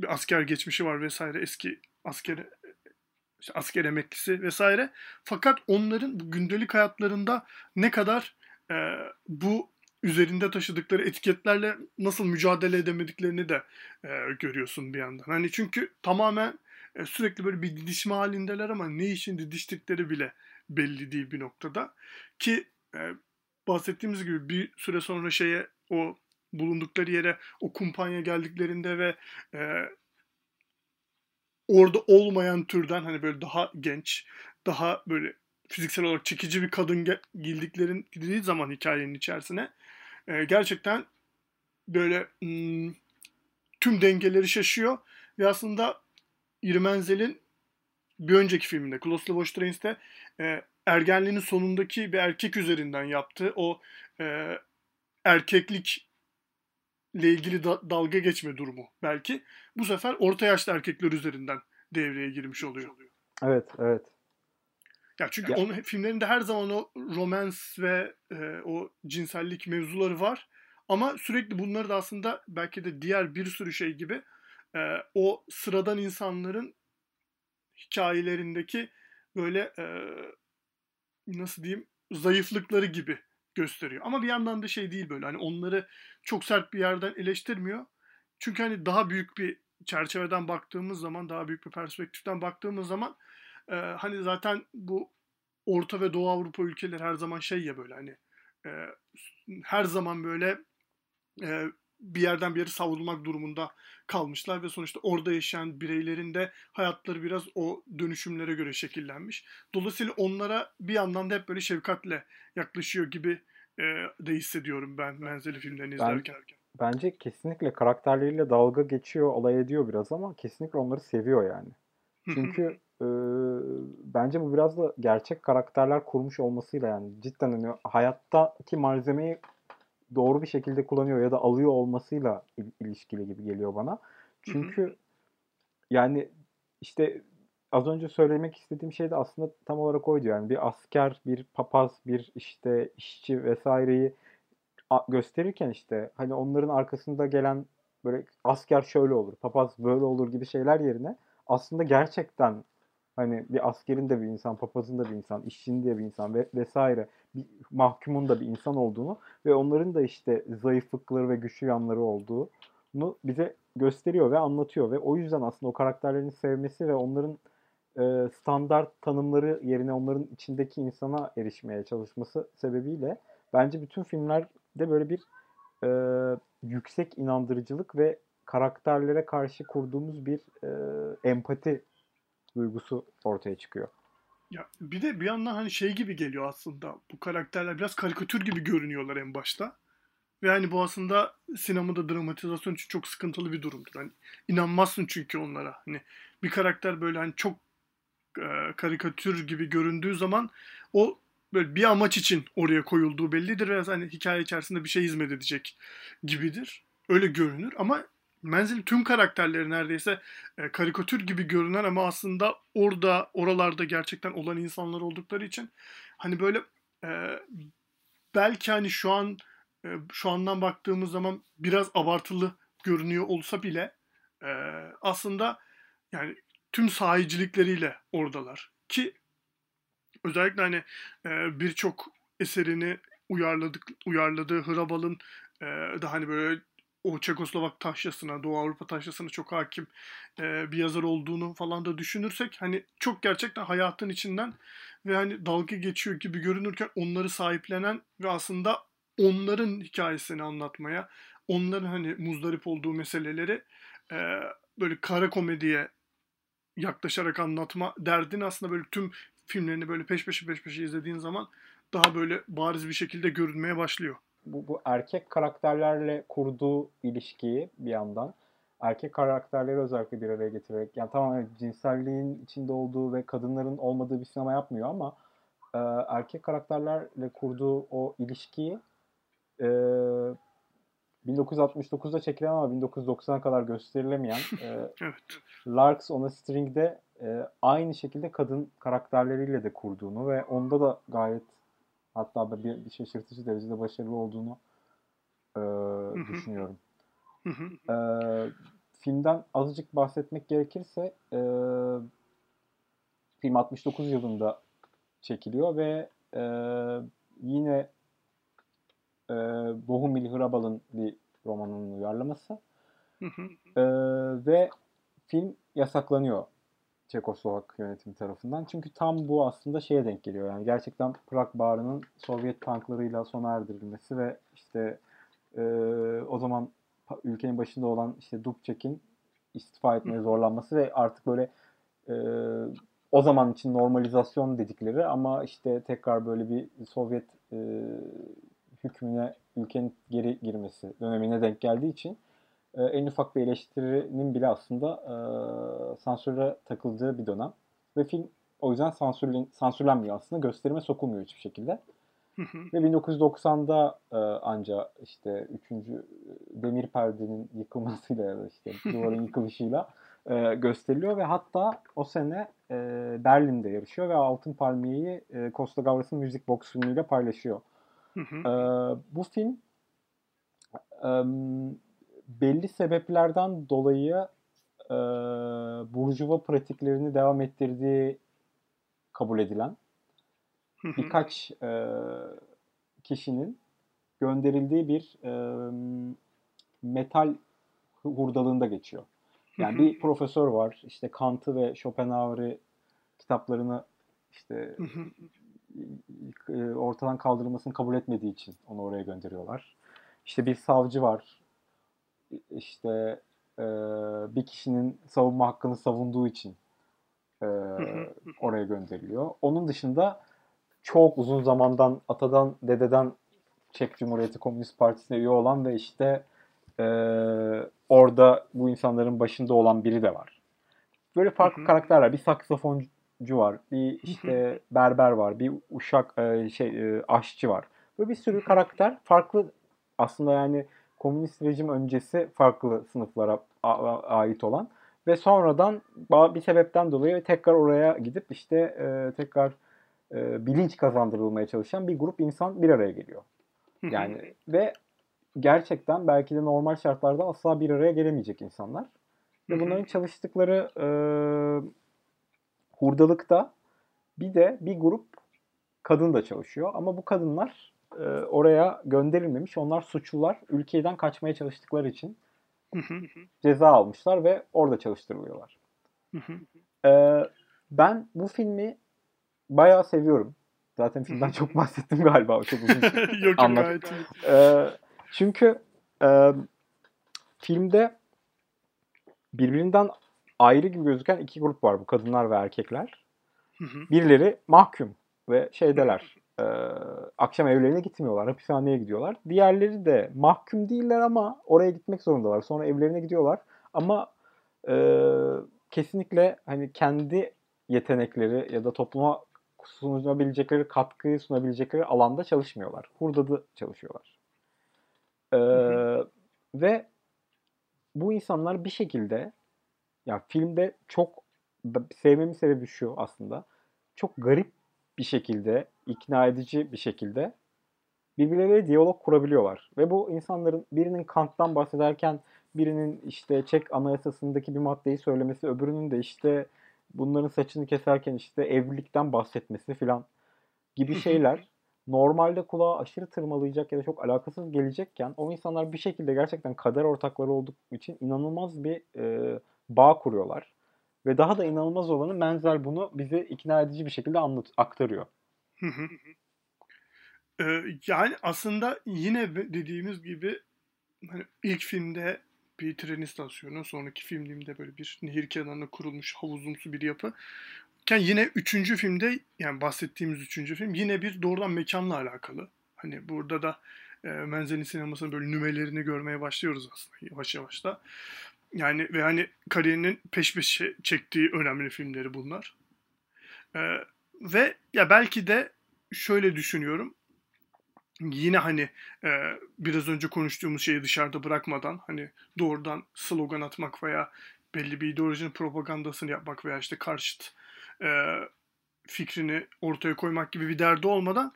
bir asker geçmişi var vesaire eski asker işte asker emeklisi vesaire. Fakat onların bu gündelik hayatlarında ne kadar e, bu üzerinde taşıdıkları etiketlerle nasıl mücadele edemediklerini de e, görüyorsun bir yandan. Hani çünkü tamamen e, sürekli böyle bir didişme halindeler ama ne için didiştikleri bile belli değil bir noktada. Ki e, bahsettiğimiz gibi bir süre sonra şeye o bulundukları yere o kumpanya geldiklerinde ve e, orada olmayan türden hani böyle daha genç, daha böyle fiziksel olarak çekici bir kadın girdiklerin girdiği zaman hikayenin içerisine e, gerçekten böyle hmm, tüm dengeleri şaşıyor ve aslında İrmenzel'in bir önceki filminde Close Watch Trains'te e, ergenliğinin sonundaki bir erkek üzerinden yaptığı o e, erkeklik ile ilgili da, dalga geçme durumu belki bu sefer orta yaşlı erkekler üzerinden devreye girmiş oluyor. Evet, evet. Ya çünkü ya. onun filmlerinde her zaman o romans ve e, o cinsellik mevzuları var. Ama sürekli bunları da aslında belki de diğer bir sürü şey gibi e, o sıradan insanların hikayelerindeki böyle e, nasıl diyeyim zayıflıkları gibi gösteriyor. Ama bir yandan da şey değil böyle hani onları çok sert bir yerden eleştirmiyor. Çünkü hani daha büyük bir çerçeveden baktığımız zaman, daha büyük bir perspektiften baktığımız zaman e, hani zaten bu Orta ve Doğu Avrupa ülkeleri her zaman şey ya böyle hani e, her zaman böyle e, bir yerden bir yere savrulmak durumunda kalmışlar ve sonuçta orada yaşayan bireylerin de hayatları biraz o dönüşümlere göre şekillenmiş. Dolayısıyla onlara bir yandan da hep böyle şefkatle yaklaşıyor gibi e, de hissediyorum ben menzili filmlerini izlerken. bence kesinlikle karakterleriyle dalga geçiyor, alay ediyor biraz ama kesinlikle onları seviyor yani. Çünkü e, bence bu biraz da gerçek karakterler kurmuş olmasıyla yani cidden hani hayattaki malzemeyi doğru bir şekilde kullanıyor ya da alıyor olmasıyla ilişkili gibi geliyor bana. Çünkü yani işte az önce söylemek istediğim şey de aslında tam olarak oydu yani bir asker, bir papaz, bir işte işçi vesaireyi gösterirken işte hani onların arkasında gelen böyle asker şöyle olur, papaz böyle olur gibi şeyler yerine aslında gerçekten hani bir askerin de bir insan, papazın da bir insan, işçinin de bir insan ve vesaire bir mahkumun da bir insan olduğunu ve onların da işte zayıflıkları ve güçlü yanları olduğunu bize gösteriyor ve anlatıyor ve o yüzden aslında o karakterlerin sevmesi ve onların e, standart tanımları yerine onların içindeki insana erişmeye çalışması sebebiyle bence bütün filmlerde böyle bir e, yüksek inandırıcılık ve karakterlere karşı kurduğumuz bir e, empati duygusu ortaya çıkıyor. Ya bir de bir yandan hani şey gibi geliyor aslında. Bu karakterler biraz karikatür gibi görünüyorlar en başta. Ve hani bu aslında sinemada dramatizasyon için çok sıkıntılı bir durumdur. Hani inanmazsın çünkü onlara. Hani bir karakter böyle hani çok e, karikatür gibi göründüğü zaman o böyle bir amaç için oraya koyulduğu bellidir ve hani hikaye içerisinde bir şey hizmet edecek gibidir. Öyle görünür ama Menzil tüm karakterleri neredeyse e, karikatür gibi görünen ama aslında orada oralarda gerçekten olan insanlar oldukları için hani böyle e, belki hani şu an e, şu andan baktığımız zaman biraz abartılı görünüyor olsa bile e, aslında yani tüm sahicilikleriyle oradalar. Ki özellikle hani e, birçok eserini uyarladık uyarladığı Hrabal'ın e, da hani böyle o Çekoslovak taşyasına, Doğu Avrupa taşyasına çok hakim e, bir yazar olduğunu falan da düşünürsek hani çok gerçekten hayatın içinden ve hani dalga geçiyor gibi görünürken onları sahiplenen ve aslında onların hikayesini anlatmaya, onların hani muzdarip olduğu meseleleri e, böyle kara komediye yaklaşarak anlatma derdini aslında böyle tüm filmlerini böyle peş peşe peş peşe izlediğin zaman daha böyle bariz bir şekilde görünmeye başlıyor bu, bu erkek karakterlerle kurduğu ilişkiyi bir yandan erkek karakterleri özellikle bir araya getirerek yani tamamen cinselliğin içinde olduğu ve kadınların olmadığı bir sinema yapmıyor ama e, erkek karakterlerle kurduğu o ilişkiyi e, 1969'da çekilen ama 1990'a kadar gösterilemeyen e, [LAUGHS] evet. Larks on a String'de e, aynı şekilde kadın karakterleriyle de kurduğunu ve onda da gayet Hatta bir, bir şaşırtıcı derecede başarılı olduğunu e, düşünüyorum. e, filmden azıcık bahsetmek gerekirse e, film 69 yılında çekiliyor ve e, yine e, Bohumil Hrabal'ın bir romanının uyarlaması. e, ve film yasaklanıyor Çekoslovak yönetimi tarafından. Çünkü tam bu aslında şeye denk geliyor. Yani gerçekten Prag Barı'nın Sovyet tanklarıyla sona erdirilmesi ve işte e, o zaman ülkenin başında olan işte Dubček'in istifa etmeye zorlanması ve artık böyle e, o zaman için normalizasyon dedikleri ama işte tekrar böyle bir Sovyet e, hükmüne ülkenin geri girmesi dönemine denk geldiği için e, en ufak bir eleştirinin bile aslında e, sansüre takıldığı bir dönem. Ve film o yüzden sansürlen, sansürlenmiyor aslında. Gösterime sokulmuyor hiçbir şekilde. Ve 1990'da e, anca işte 3. demir perdenin yıkılmasıyla ya da işte [LAUGHS] duvarın yıkılışıyla e, gösteriliyor ve hatta o sene e, Berlin'de yarışıyor ve Altın Palmiye'yi e, Costa Gavras'ın Music Box filmiyle paylaşıyor. e, bu film e, belli sebeplerden dolayı e, burjuva pratiklerini devam ettirdiği kabul edilen birkaç e, kişinin gönderildiği bir e, metal hurdalığında geçiyor. Yani bir profesör var işte Kant'ı ve Schopenhauer'ı kitaplarını işte e, ortadan kaldırılmasını kabul etmediği için onu oraya gönderiyorlar. İşte bir savcı var işte e, bir kişinin savunma hakkını savunduğu için e, oraya gönderiliyor. Onun dışında çok uzun zamandan atadan dededen Çek Cumhuriyeti Komünist Partisi'ne üye olan ve işte e, orada bu insanların başında olan biri de var. Böyle farklı Hı hı. karakterler. Bir saksafoncu var, bir işte berber var, bir uşak e, şey e, aşçı var. Böyle bir sürü karakter farklı aslında yani komünist rejim öncesi farklı sınıflara ait olan ve sonradan bir sebepten dolayı tekrar oraya gidip işte e, tekrar e, bilinç kazandırılmaya çalışan bir grup insan bir araya geliyor. Yani ve gerçekten belki de normal şartlarda asla bir araya gelemeyecek insanlar. Ve bunların çalıştıkları e, hurdalıkta bir de bir grup kadın da çalışıyor. Ama bu kadınlar e, oraya gönderilmemiş. Onlar suçlular. Ülkeden kaçmaya çalıştıkları için ceza almışlar ve orada çalıştırılıyorlar. E, ben bu filmi bayağı seviyorum. Zaten filmden çok [LAUGHS] bahsettim galiba. Çok uzun [LAUGHS] yok Anlat. gayet iyi. ee, çünkü e, filmde birbirinden ayrı gibi gözüken iki grup var bu kadınlar ve erkekler. Birileri mahkum ve şeydeler e, akşam evlerine gitmiyorlar hapishaneye gidiyorlar. Diğerleri de mahkum değiller ama oraya gitmek zorundalar. Sonra evlerine gidiyorlar ama e, kesinlikle hani kendi yetenekleri ya da topluma sunabilecekleri katkıyı sunabilecekleri alanda çalışmıyorlar. Hurdada çalışıyorlar. Hı. ve bu insanlar bir şekilde ya filmde çok sevmemin sebebi şu aslında. Çok garip bir şekilde, ikna edici bir şekilde birbirleriyle diyalog kurabiliyorlar. Ve bu insanların birinin Kant'tan bahsederken birinin işte Çek Anayasası'ndaki bir maddeyi söylemesi, öbürünün de işte bunların saçını keserken işte evlilikten bahsetmesi filan gibi şeyler normalde kulağa aşırı tırmalayacak ya da çok alakasız gelecekken o insanlar bir şekilde gerçekten kader ortakları olduk için inanılmaz bir e, bağ kuruyorlar. Ve daha da inanılmaz olanı Menzel bunu bize ikna edici bir şekilde anlat aktarıyor. Hı hı. Ee, yani aslında yine dediğimiz gibi hani ilk filmde bir tren istasyonu, sonraki filmde böyle bir nehir kenarına kurulmuş havuzumsu bir yapı. Ken yine üçüncü filmde yani bahsettiğimiz üçüncü film yine bir doğrudan mekanla alakalı. Hani burada da e, Menzel'in sinemasının böyle nümelerini görmeye başlıyoruz aslında yavaş yavaş da. Yani ve hani kariyerinin peş peşe çektiği önemli filmleri bunlar. Ee, ve ya belki de şöyle düşünüyorum. Yine hani e, biraz önce konuştuğumuz şeyi dışarıda bırakmadan hani doğrudan slogan atmak veya belli bir ideolojinin propagandasını yapmak veya işte karşıt e, fikrini ortaya koymak gibi bir derdi olmadan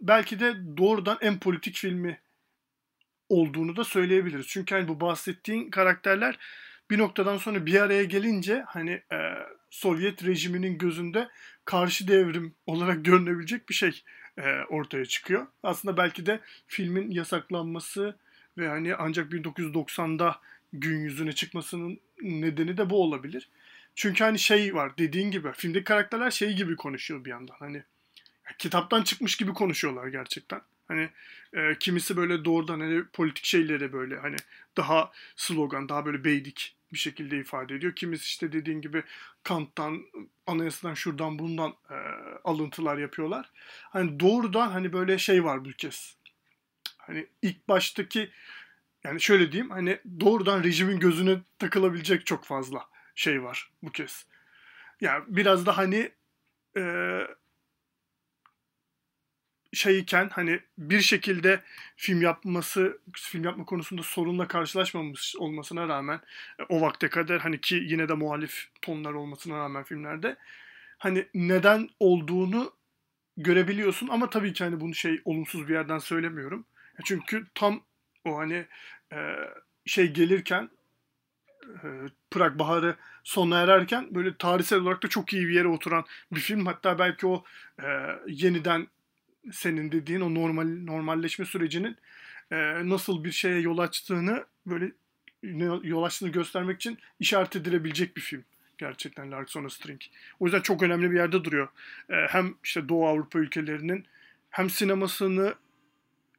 belki de doğrudan en politik filmi olduğunu da söyleyebiliriz. Çünkü hani bu bahsettiğin karakterler bir noktadan sonra bir araya gelince hani e, Sovyet rejiminin gözünde karşı devrim olarak görünebilecek bir şey e, ortaya çıkıyor. Aslında belki de filmin yasaklanması ve hani ancak 1990'da gün yüzüne çıkmasının nedeni de bu olabilir. Çünkü hani şey var dediğin gibi filmdeki karakterler şey gibi konuşuyor bir yandan hani kitaptan çıkmış gibi konuşuyorlar gerçekten. Hani e, kimisi böyle doğrudan hani politik şeyleri böyle hani daha slogan, daha böyle beydik bir şekilde ifade ediyor. Kimisi işte dediğin gibi Kant'tan, anayasadan şuradan bundan e, alıntılar yapıyorlar. Hani doğrudan hani böyle şey var bu kez. Hani ilk baştaki yani şöyle diyeyim hani doğrudan rejimin gözüne takılabilecek çok fazla şey var bu kez. Yani biraz da hani e, şeyken hani bir şekilde film yapması, film yapma konusunda sorunla karşılaşmamış olmasına rağmen e, o vakte kadar hani ki yine de muhalif tonlar olmasına rağmen filmlerde hani neden olduğunu görebiliyorsun ama tabii ki hani bunu şey olumsuz bir yerden söylemiyorum. E, Çünkü tam o hani e, şey gelirken e, Prag Baharı sona ererken böyle tarihsel olarak da çok iyi bir yere oturan bir film. Hatta belki o e, yeniden senin dediğin o normal normalleşme sürecinin e, nasıl bir şeye yol açtığını böyle yol açtığını göstermek için işaret edilebilecek bir film. Gerçekten Larks on a String. O yüzden çok önemli bir yerde duruyor. E, hem işte Doğu Avrupa ülkelerinin hem sinemasını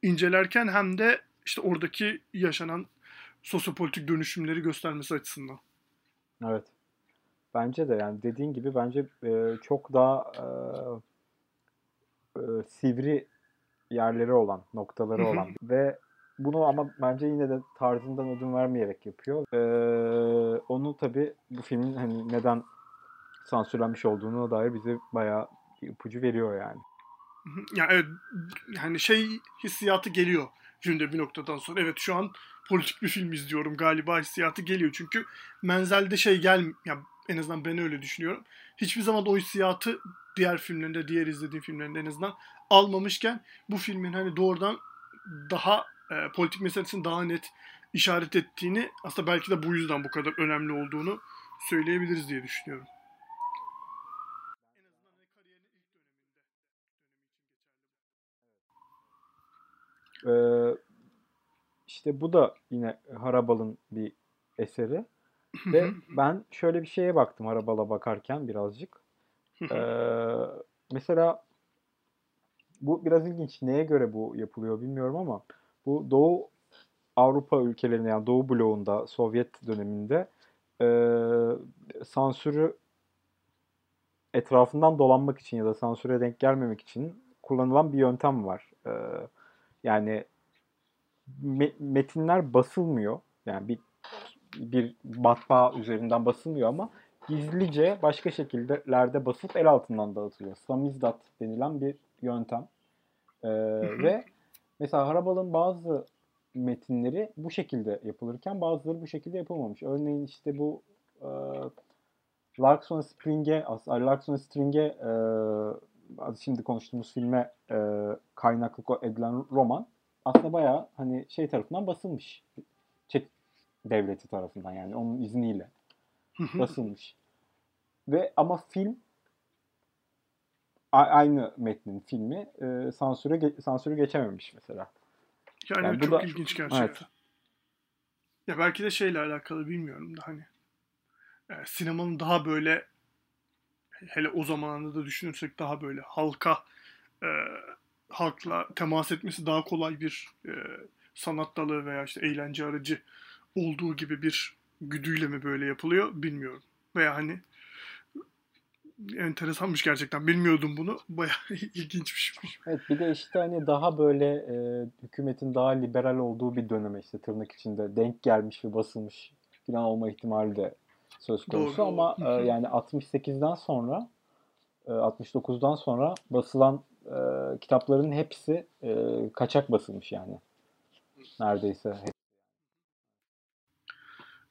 incelerken hem de işte oradaki yaşanan sosyopolitik dönüşümleri göstermesi açısından. Evet. Bence de yani dediğin gibi bence e, çok daha e, e, sivri yerleri olan, noktaları Hı hı. olan ve bunu ama bence yine de tarzından ödün vermeyerek yapıyor. Ee, onu tabii bu filmin hani neden sansürlenmiş olduğuna dair bize bayağı bir ipucu veriyor yani. Yani evet, yani şey hissiyatı geliyor filmde bir noktadan sonra. Evet şu an politik bir film izliyorum galiba hissiyatı geliyor. Çünkü Menzel'de şey gel ya en azından ben öyle düşünüyorum. Hiçbir zaman o hissiyatı diğer filmlerinde, diğer izlediğim filmlerinde en azından almamışken bu filmin hani doğrudan daha e, politik meselesini daha net işaret ettiğini aslında belki de bu yüzden bu kadar önemli olduğunu söyleyebiliriz diye düşünüyorum. Ee, işte bu da yine Harabal'ın bir eseri. Ve ben şöyle bir şeye baktım Harabal'a bakarken birazcık. Ee, mesela bu biraz ilginç. Neye göre bu yapılıyor bilmiyorum ama bu Doğu Avrupa ülkelerinde yani Doğu bloğunda Sovyet döneminde e, sansürü etrafından dolanmak için ya da sansüre denk gelmemek için kullanılan bir yöntem var. E, yani me- metinler basılmıyor. Yani bir bir matbaa üzerinden basılmıyor ama gizlice başka şekillerde basıp el altından dağıtılıyor. Samizdat denilen bir yöntem. Ee, ve mesela Harabal'ın bazı metinleri bu şekilde yapılırken bazıları bu şekilde yapılmamış. Örneğin işte bu e, Larkson Spring'e Larkson String'e e, şimdi konuştuğumuz filme e, kaynaklık edilen roman aslında bayağı hani şey tarafından basılmış. Devleti tarafından yani onun izniyle basılmış. Ve ama film aynı metnin filmi e, sansüre sansürü geçememiş mesela. Yani, yani çok da, ilginç gerçekten. Evet. Ya belki de şeyle alakalı bilmiyorum da hani e, sinemanın daha böyle hele o zamanında da düşünürsek daha böyle halka e, halkla temas etmesi daha kolay bir e, sanat dalı veya işte eğlence aracı olduğu gibi bir güdüyle mi böyle yapılıyor bilmiyorum. Veya hani enteresanmış gerçekten. Bilmiyordum bunu. [LAUGHS] Bayağı ilginçmiş. Evet bir de işte hani daha böyle e, hükümetin daha liberal olduğu bir döneme işte tırnak içinde denk gelmiş ve basılmış falan olma ihtimali de söz konusu Doğru. ama e, yani 68'den sonra e, 69'dan sonra basılan e, kitapların hepsi e, kaçak basılmış yani. Neredeyse.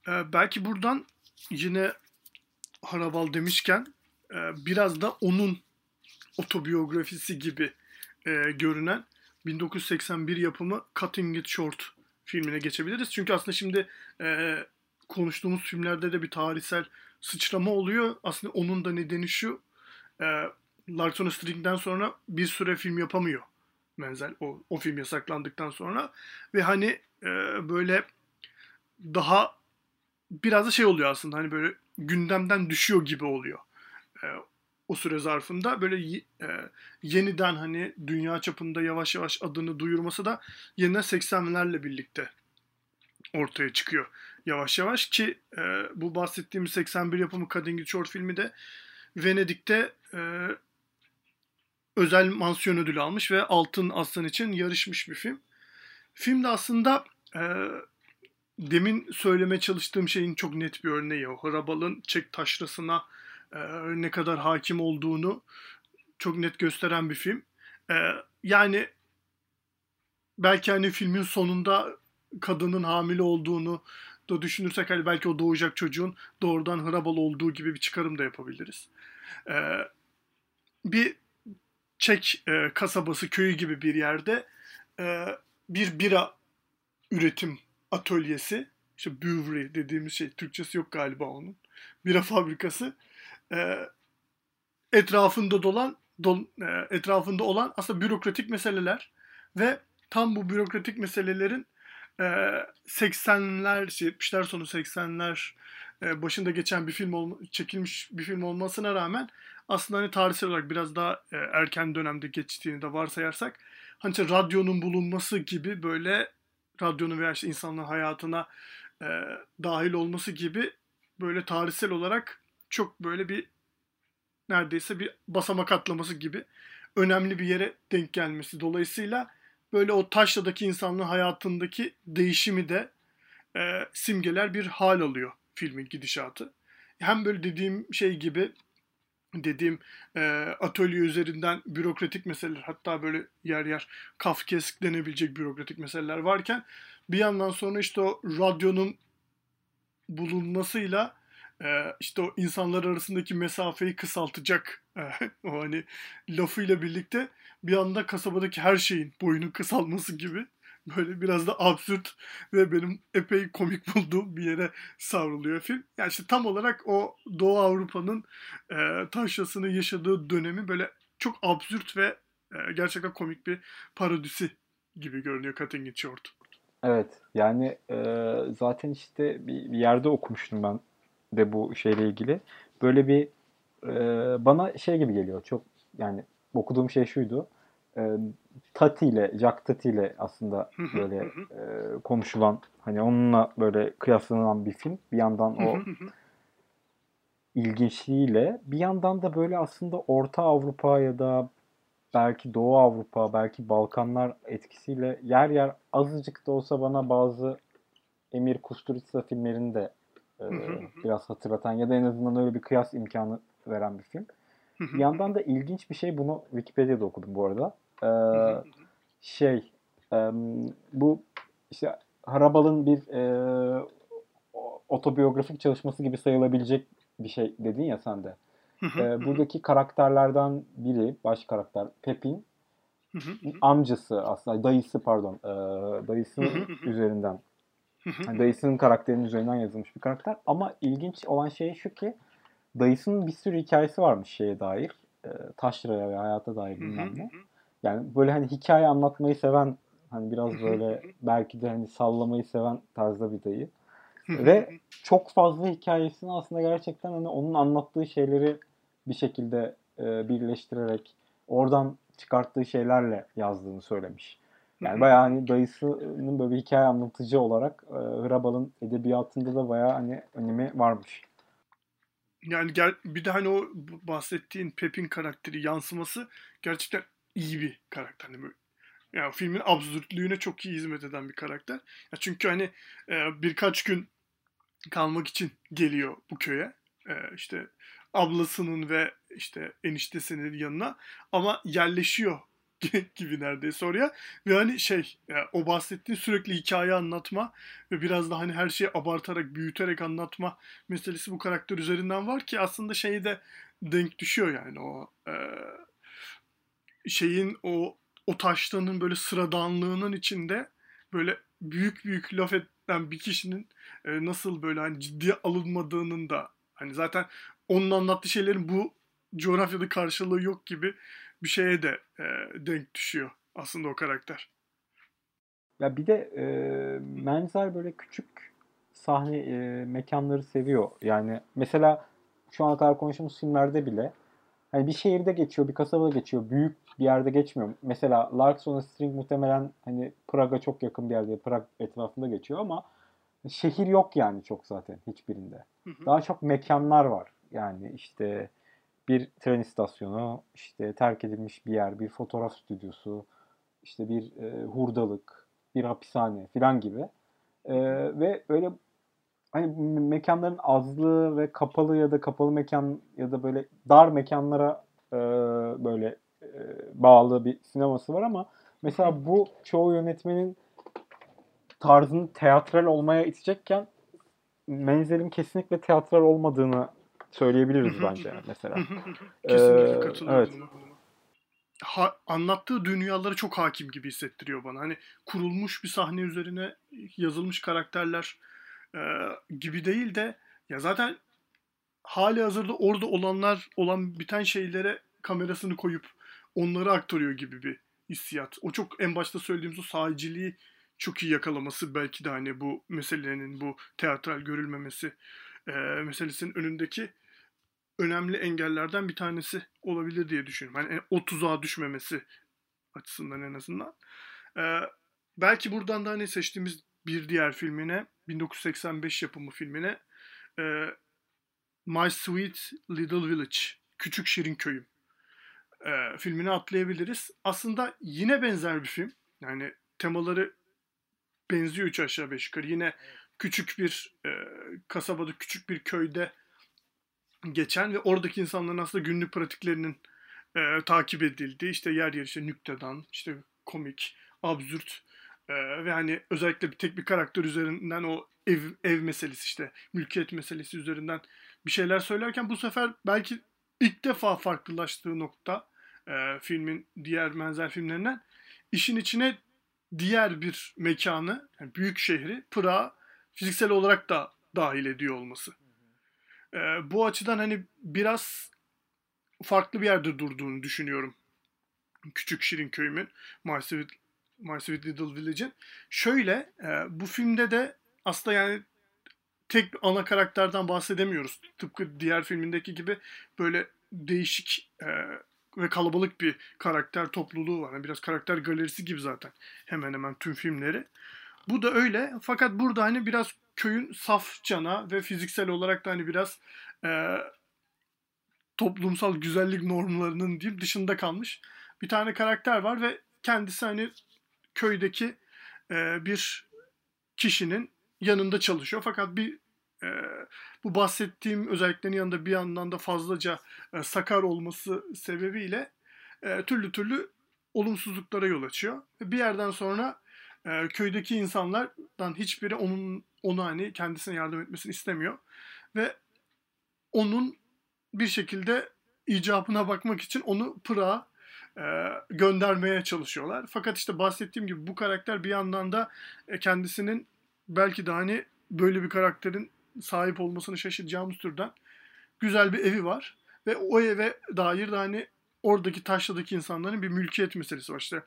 Ee, belki buradan yine Harabal demişken e, biraz da onun otobiyografisi gibi e, görünen 1981 yapımı Cutting It Short filmine geçebiliriz. Çünkü aslında şimdi e, konuştuğumuz filmlerde de bir tarihsel sıçrama oluyor. Aslında onun da nedeni şu. E, Larson String'den sonra bir süre film yapamıyor Menzel. O, o film yasaklandıktan sonra. Ve hani e, böyle daha biraz da şey oluyor aslında hani böyle gündemden düşüyor gibi oluyor. E, o süre zarfında böyle e, yeniden hani dünya çapında yavaş yavaş adını duyurması da yeniden 80'lerle birlikte ortaya çıkıyor yavaş yavaş ki e, bu bahsettiğimiz 81 yapımı Cutting Short filmi de Venedik'te e, özel mansiyon ödülü almış ve Altın Aslan için yarışmış bir film. Film de aslında e, demin söyleme çalıştığım şeyin çok net bir örneği o. Harabal'ın çek taşrasına e, ne kadar hakim olduğunu çok net gösteren bir film. E, yani belki hani filmin sonunda kadının hamile olduğunu da düşünürsek hani belki o doğacak çocuğun doğrudan Hrabal olduğu gibi bir çıkarım da yapabiliriz. E, bir Çek e, kasabası köyü gibi bir yerde e, bir bira üretim atölyesi işte brewery dediğimiz şey Türkçesi yok galiba onun. Bira fabrikası e, etrafında dolan dol, e, etrafında olan aslında bürokratik meseleler ve tam bu bürokratik meselelerin e, 80'ler 70'ler sonu 80'ler e, başında geçen bir film olma, çekilmiş bir film olmasına rağmen aslında hani tarihsel olarak biraz daha e, erken dönemde geçtiğini de varsayarsak hani işte radyonun bulunması gibi böyle radyonun veya işte insanların hayatına e, dahil olması gibi böyle tarihsel olarak çok böyle bir neredeyse bir basamak atlaması gibi önemli bir yere denk gelmesi. Dolayısıyla böyle o taşladaki insanlığın hayatındaki değişimi de e, simgeler bir hal alıyor filmin gidişatı. Hem böyle dediğim şey gibi dediğim e, atölye üzerinden bürokratik meseleler hatta böyle yer yer kafkesk denebilecek bürokratik meseleler varken bir yandan sonra işte o radyonun bulunmasıyla e, işte o insanlar arasındaki mesafeyi kısaltacak e, [LAUGHS] o hani lafıyla birlikte bir anda kasabadaki her şeyin boyunun kısalması gibi böyle biraz da absürt ve benim epey komik bulduğum bir yere savruluyor film. Yani işte tam olarak o Doğu Avrupa'nın e, taşrasını yaşadığı dönemi böyle çok absürt ve e, gerçekten komik bir parodisi gibi görünüyor Cutting It Short. Evet yani e, zaten işte bir, bir yerde okumuştum ben de bu şeyle ilgili. Böyle bir e, bana şey gibi geliyor çok yani okuduğum şey şuydu. E, Tati ile Jack Tati ile aslında böyle e, konuşulan hani onunla böyle kıyaslanan bir film. Bir yandan o ilginçliğiyle bir yandan da böyle aslında Orta Avrupa ya da belki Doğu Avrupa, belki Balkanlar etkisiyle yer yer azıcık da olsa bana bazı Emir Kusturica filmlerini de e, biraz hatırlatan ya da en azından öyle bir kıyas imkanı veren bir film. bir yandan da ilginç bir şey bunu Wikipedia'da okudum bu arada. E, şey e, bu işte Harabal'ın bir e, otobiyografik çalışması gibi sayılabilecek bir şey dedin ya sen de. E, buradaki karakterlerden biri, baş karakter Pepin, amcası aslında dayısı pardon, e, dayısının üzerinden, yani dayısının karakterinin üzerinden yazılmış bir karakter. Ama ilginç olan şey şu ki dayısının bir sürü hikayesi varmış şeye dair, e, taşraya ve hayata dair bilmem ne. Yani böyle hani hikaye anlatmayı seven, hani biraz böyle belki de hani sallamayı seven tarzda bir dayı. Ve çok fazla hikayesini aslında gerçekten hani onun anlattığı şeyleri bir şekilde e, birleştirerek oradan çıkarttığı şeylerle yazdığını söylemiş. Yani bayağı hani dayısının böyle bir hikaye anlatıcı olarak e, Hrabal'ın edebiyatında da bayağı hani önemi varmış. Yani gel, bir de hani o bahsettiğin Pep'in karakteri yansıması gerçekten iyi bir karakter. Hani yani filmin absürtlüğüne çok iyi hizmet eden bir karakter. Ya çünkü hani e, birkaç gün kalmak için geliyor bu köye. E, işte ablasının ve işte eniştesinin yanına ama yerleşiyor [LAUGHS] gibi neredeyse oraya. Ve hani şey o bahsettiğin sürekli hikaye anlatma ve biraz da hani her şeyi abartarak, büyüterek anlatma meselesi bu karakter üzerinden var ki aslında şeyi de denk düşüyor yani o e, şeyin o o taştanın böyle sıradanlığının içinde böyle büyük büyük laf eden bir kişinin e, nasıl böyle hani ciddiye alınmadığının da hani zaten onun anlattığı şeylerin bu coğrafyada karşılığı yok gibi bir şeye de e, denk düşüyor aslında o karakter. Ya bir de e, Menzel böyle küçük sahne e, mekanları seviyor. Yani mesela şu ana kadar konuştuğumuz filmlerde bile hani bir şehirde geçiyor, bir kasabada geçiyor, büyük bir yerde geçmiyor. Mesela Larks on a String muhtemelen hani Praga çok yakın bir yerde, Prag etrafında geçiyor ama şehir yok yani çok zaten hiçbirinde. Hı hı. Daha çok mekanlar var. Yani işte bir tren istasyonu, işte terk edilmiş bir yer, bir fotoğraf stüdyosu, işte bir e, hurdalık, bir hapishane falan gibi. E, ve öyle hani mekanların azlığı ve kapalı ya da kapalı mekan ya da böyle dar mekanlara e, böyle e, bağlı bir sineması var ama mesela bu çoğu yönetmenin tarzını teatral olmaya itecekken Menzel'in kesinlikle teatral olmadığını söyleyebiliriz bence mesela. Kesinlikle katılıyorum. Evet. Ha, anlattığı dünyalara çok hakim gibi hissettiriyor bana. Hani kurulmuş bir sahne üzerine yazılmış karakterler e, gibi değil de ya zaten hali hazırda orada olanlar olan biten şeylere kamerasını koyup onları aktarıyor gibi bir hissiyat. O çok en başta söylediğimiz o sahiciliği çok iyi yakalaması belki de hani bu meselenin bu teatral görülmemesi e, meselesinin önündeki önemli engellerden bir tanesi olabilir diye düşünüyorum. Hani o tuzağa düşmemesi açısından en azından. Ee, belki buradan da hani seçtiğimiz bir diğer filmine 1985 yapımı filmine e, My Sweet Little Village Küçük Şirin Köyüm e, filmini atlayabiliriz. Aslında yine benzer bir film. Yani temaları benziyor üç aşağı beş yukarı. Yine küçük bir e, kasabada, küçük bir köyde geçen ve oradaki insanların aslında günlük pratiklerinin e, takip edildiği işte yer yer işte nüktedan, işte komik, absürt e, ve hani özellikle bir tek bir karakter üzerinden o ev ev meselesi işte mülkiyet meselesi üzerinden bir şeyler söylerken bu sefer belki ilk defa farklılaştığı nokta e, filmin diğer benzer filmlerinden işin içine diğer bir mekanı, yani büyük şehri, Pırağı fiziksel olarak da dahil ediyor olması. E, bu açıdan hani biraz farklı bir yerde durduğunu düşünüyorum. Küçük Şirin köyümün, My Sweet, My Sweet Little Village'in. Şöyle, e, bu filmde de aslında yani tek ana karakterden bahsedemiyoruz. Tıpkı diğer filmindeki gibi böyle değişik e, ve kalabalık bir karakter topluluğu var. Yani biraz karakter galerisi gibi zaten hemen hemen tüm filmleri. Bu da öyle. Fakat burada hani biraz köyün saf cana ve fiziksel olarak da hani biraz e, toplumsal güzellik normlarının diyeyim dışında kalmış bir tane karakter var ve kendisi hani köydeki e, bir kişinin yanında çalışıyor. Fakat bir e, bu bahsettiğim özelliklerin yanında bir yandan da fazlaca e, sakar olması sebebiyle e, türlü türlü olumsuzluklara yol açıyor. Bir yerden sonra e, köydeki insanlardan hiçbiri onun onu hani kendisine yardım etmesini istemiyor ve onun bir şekilde icabına bakmak için onu Pırağa göndermeye çalışıyorlar. Fakat işte bahsettiğim gibi bu karakter bir yandan da e, kendisinin belki de hani böyle bir karakterin sahip olmasını şaşıracağımız türden güzel bir evi var. Ve o eve dair de hani oradaki taşladaki insanların bir mülkiyet meselesi var. İşte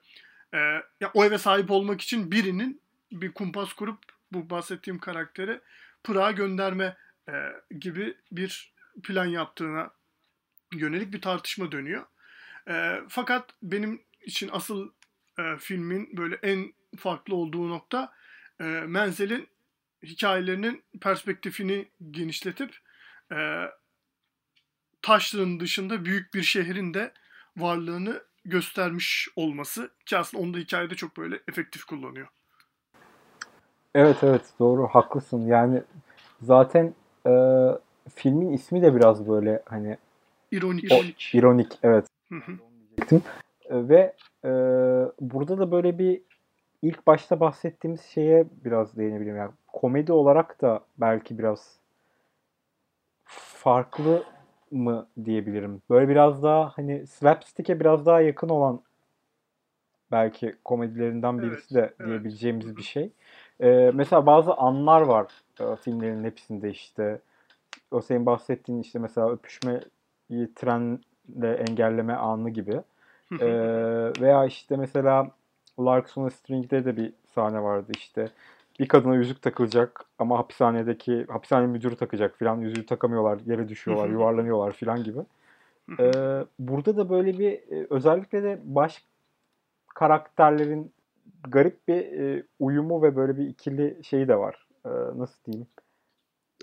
e, ya o eve sahip olmak için birinin bir kumpas kurup bu bahsettiğim karakteri Pırağa gönderme e, gibi bir plan yaptığına yönelik bir tartışma dönüyor. E, fakat benim için asıl e, filmin böyle en farklı olduğu nokta e, Menzel'in hikayelerinin perspektifini genişletip e, taşlığın dışında büyük bir şehrin de varlığını göstermiş olması ki aslında onu da hikayede çok böyle efektif kullanıyor. Evet evet doğru haklısın yani zaten e, filmin ismi de biraz böyle hani ironik. O, ironik evet. Hı. Ve e, burada da böyle bir ilk başta bahsettiğimiz şeye biraz değinebilirim. Yani komedi olarak da belki biraz farklı mı diyebilirim. Böyle biraz daha hani slapstick'e biraz daha yakın olan belki komedilerinden birisi de diyebileceğimiz evet. bir şey. Ee, mesela bazı anlar var e, filmlerin hepsinde işte. O senin bahsettiğin işte mesela öpüşmeyi trenle engelleme anı gibi. ee, veya işte mesela Larkson String'de de bir sahne vardı işte. Bir kadına yüzük takılacak ama hapishanedeki hapishane müdürü takacak filan yüzüğü takamıyorlar, yere düşüyorlar, yuvarlanıyorlar filan gibi. Ee, burada da böyle bir e, özellikle de baş karakterlerin garip bir e, uyumu ve böyle bir ikili şeyi de var. Ee, nasıl diyeyim?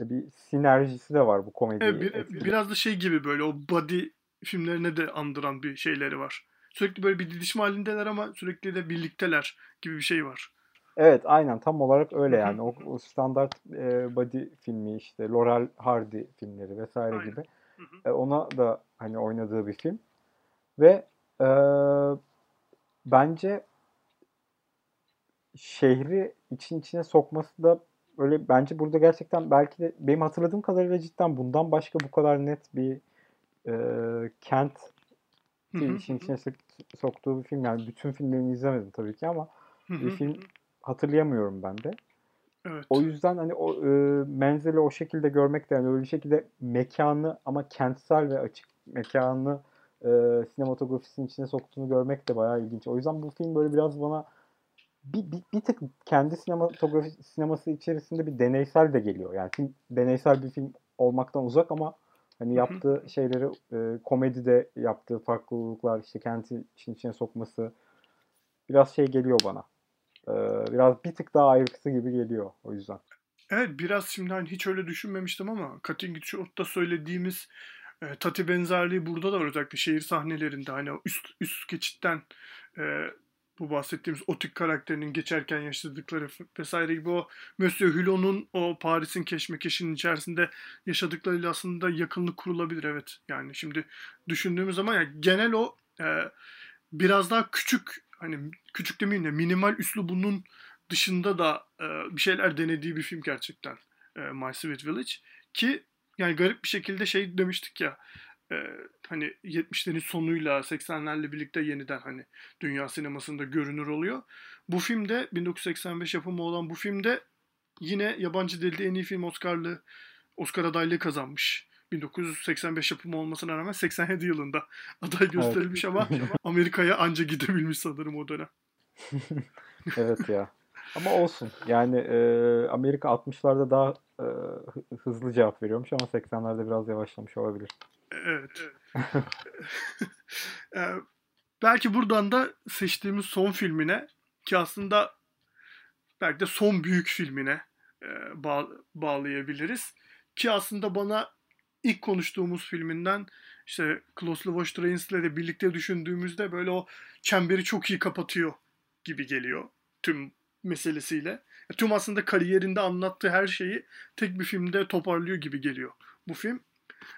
E, bir sinerjisi de var bu komedi. Evet, bir, biraz da şey gibi böyle o body filmlerine de andıran bir şeyleri var. Sürekli böyle bir didişme halindeler ama sürekli de birlikteler gibi bir şey var. Evet aynen tam olarak öyle yani. O, o standart e, body filmi işte Laurel Hardy filmleri vesaire aynen. gibi. E, ona da hani oynadığı bir film. Ve e, bence şehri için içine sokması da öyle bence burada gerçekten belki de benim hatırladığım kadarıyla cidden bundan başka bu kadar net bir e, kent işin içine soktuğu bir film. Yani bütün filmlerini izlemedim tabii ki ama bir film hatırlayamıyorum ben de. Evet. O yüzden hani o e, menzili o şekilde görmek de yani öyle bir şekilde mekanı ama kentsel ve açık mekanı e, sinematografisinin içine soktuğunu görmek de bayağı ilginç. O yüzden bu film böyle biraz bana bir, bir, bir tık kendi sinematografi sineması içerisinde bir deneysel de geliyor. Yani film, deneysel bir film olmaktan uzak ama hani yaptığı şeyleri e, komedide yaptığı farklılıklar işte kendi işin içine sokması biraz şey geliyor bana. E, biraz bir tık daha ayrıksı gibi geliyor o yüzden. Evet biraz şimdi hani hiç öyle düşünmemiştim ama Cutting Short'ta söylediğimiz e, Tati benzerliği burada da var özellikle şehir sahnelerinde hani üst üst geçitten e, bu bahsettiğimiz otik karakterinin geçerken yaşadıkları vesaire gibi o Monsieur Hulot'un o Paris'in keşmekeşinin içerisinde yaşadıklarıyla aslında yakınlık kurulabilir evet. Yani şimdi düşündüğümüz zaman yani genel o e, biraz daha küçük hani küçük demeyeyim de minimal üslubunun dışında da e, bir şeyler denediği bir film gerçekten e, My Sweet Village ki yani garip bir şekilde şey demiştik ya e, hani 70'lerin sonuyla 80'lerle birlikte yeniden hani dünya sinemasında görünür oluyor. Bu filmde 1985 yapımı olan bu filmde yine yabancı dilde en iyi film Oscar'lı Oscar adaylığı kazanmış. 1985 yapımı olmasına rağmen 87 yılında [LAUGHS] aday gösterilmiş evet. ama [LAUGHS] Amerika'ya anca gidebilmiş sanırım o dönem. [LAUGHS] evet ya. Ama olsun. Yani e, Amerika 60'larda daha e, hızlı cevap veriyormuş ama 80'lerde biraz yavaşlamış olabilir. Evet. [LAUGHS] ee, belki buradan da seçtiğimiz son filmine ki aslında belki de son büyük filmine e, bağ, bağlayabiliriz. Ki aslında bana ilk konuştuğumuz filminden işte Closely Watch Trains ile de birlikte düşündüğümüzde böyle o çemberi çok iyi kapatıyor gibi geliyor tüm meselesiyle. Tüm aslında kariyerinde anlattığı her şeyi tek bir filmde toparlıyor gibi geliyor bu film.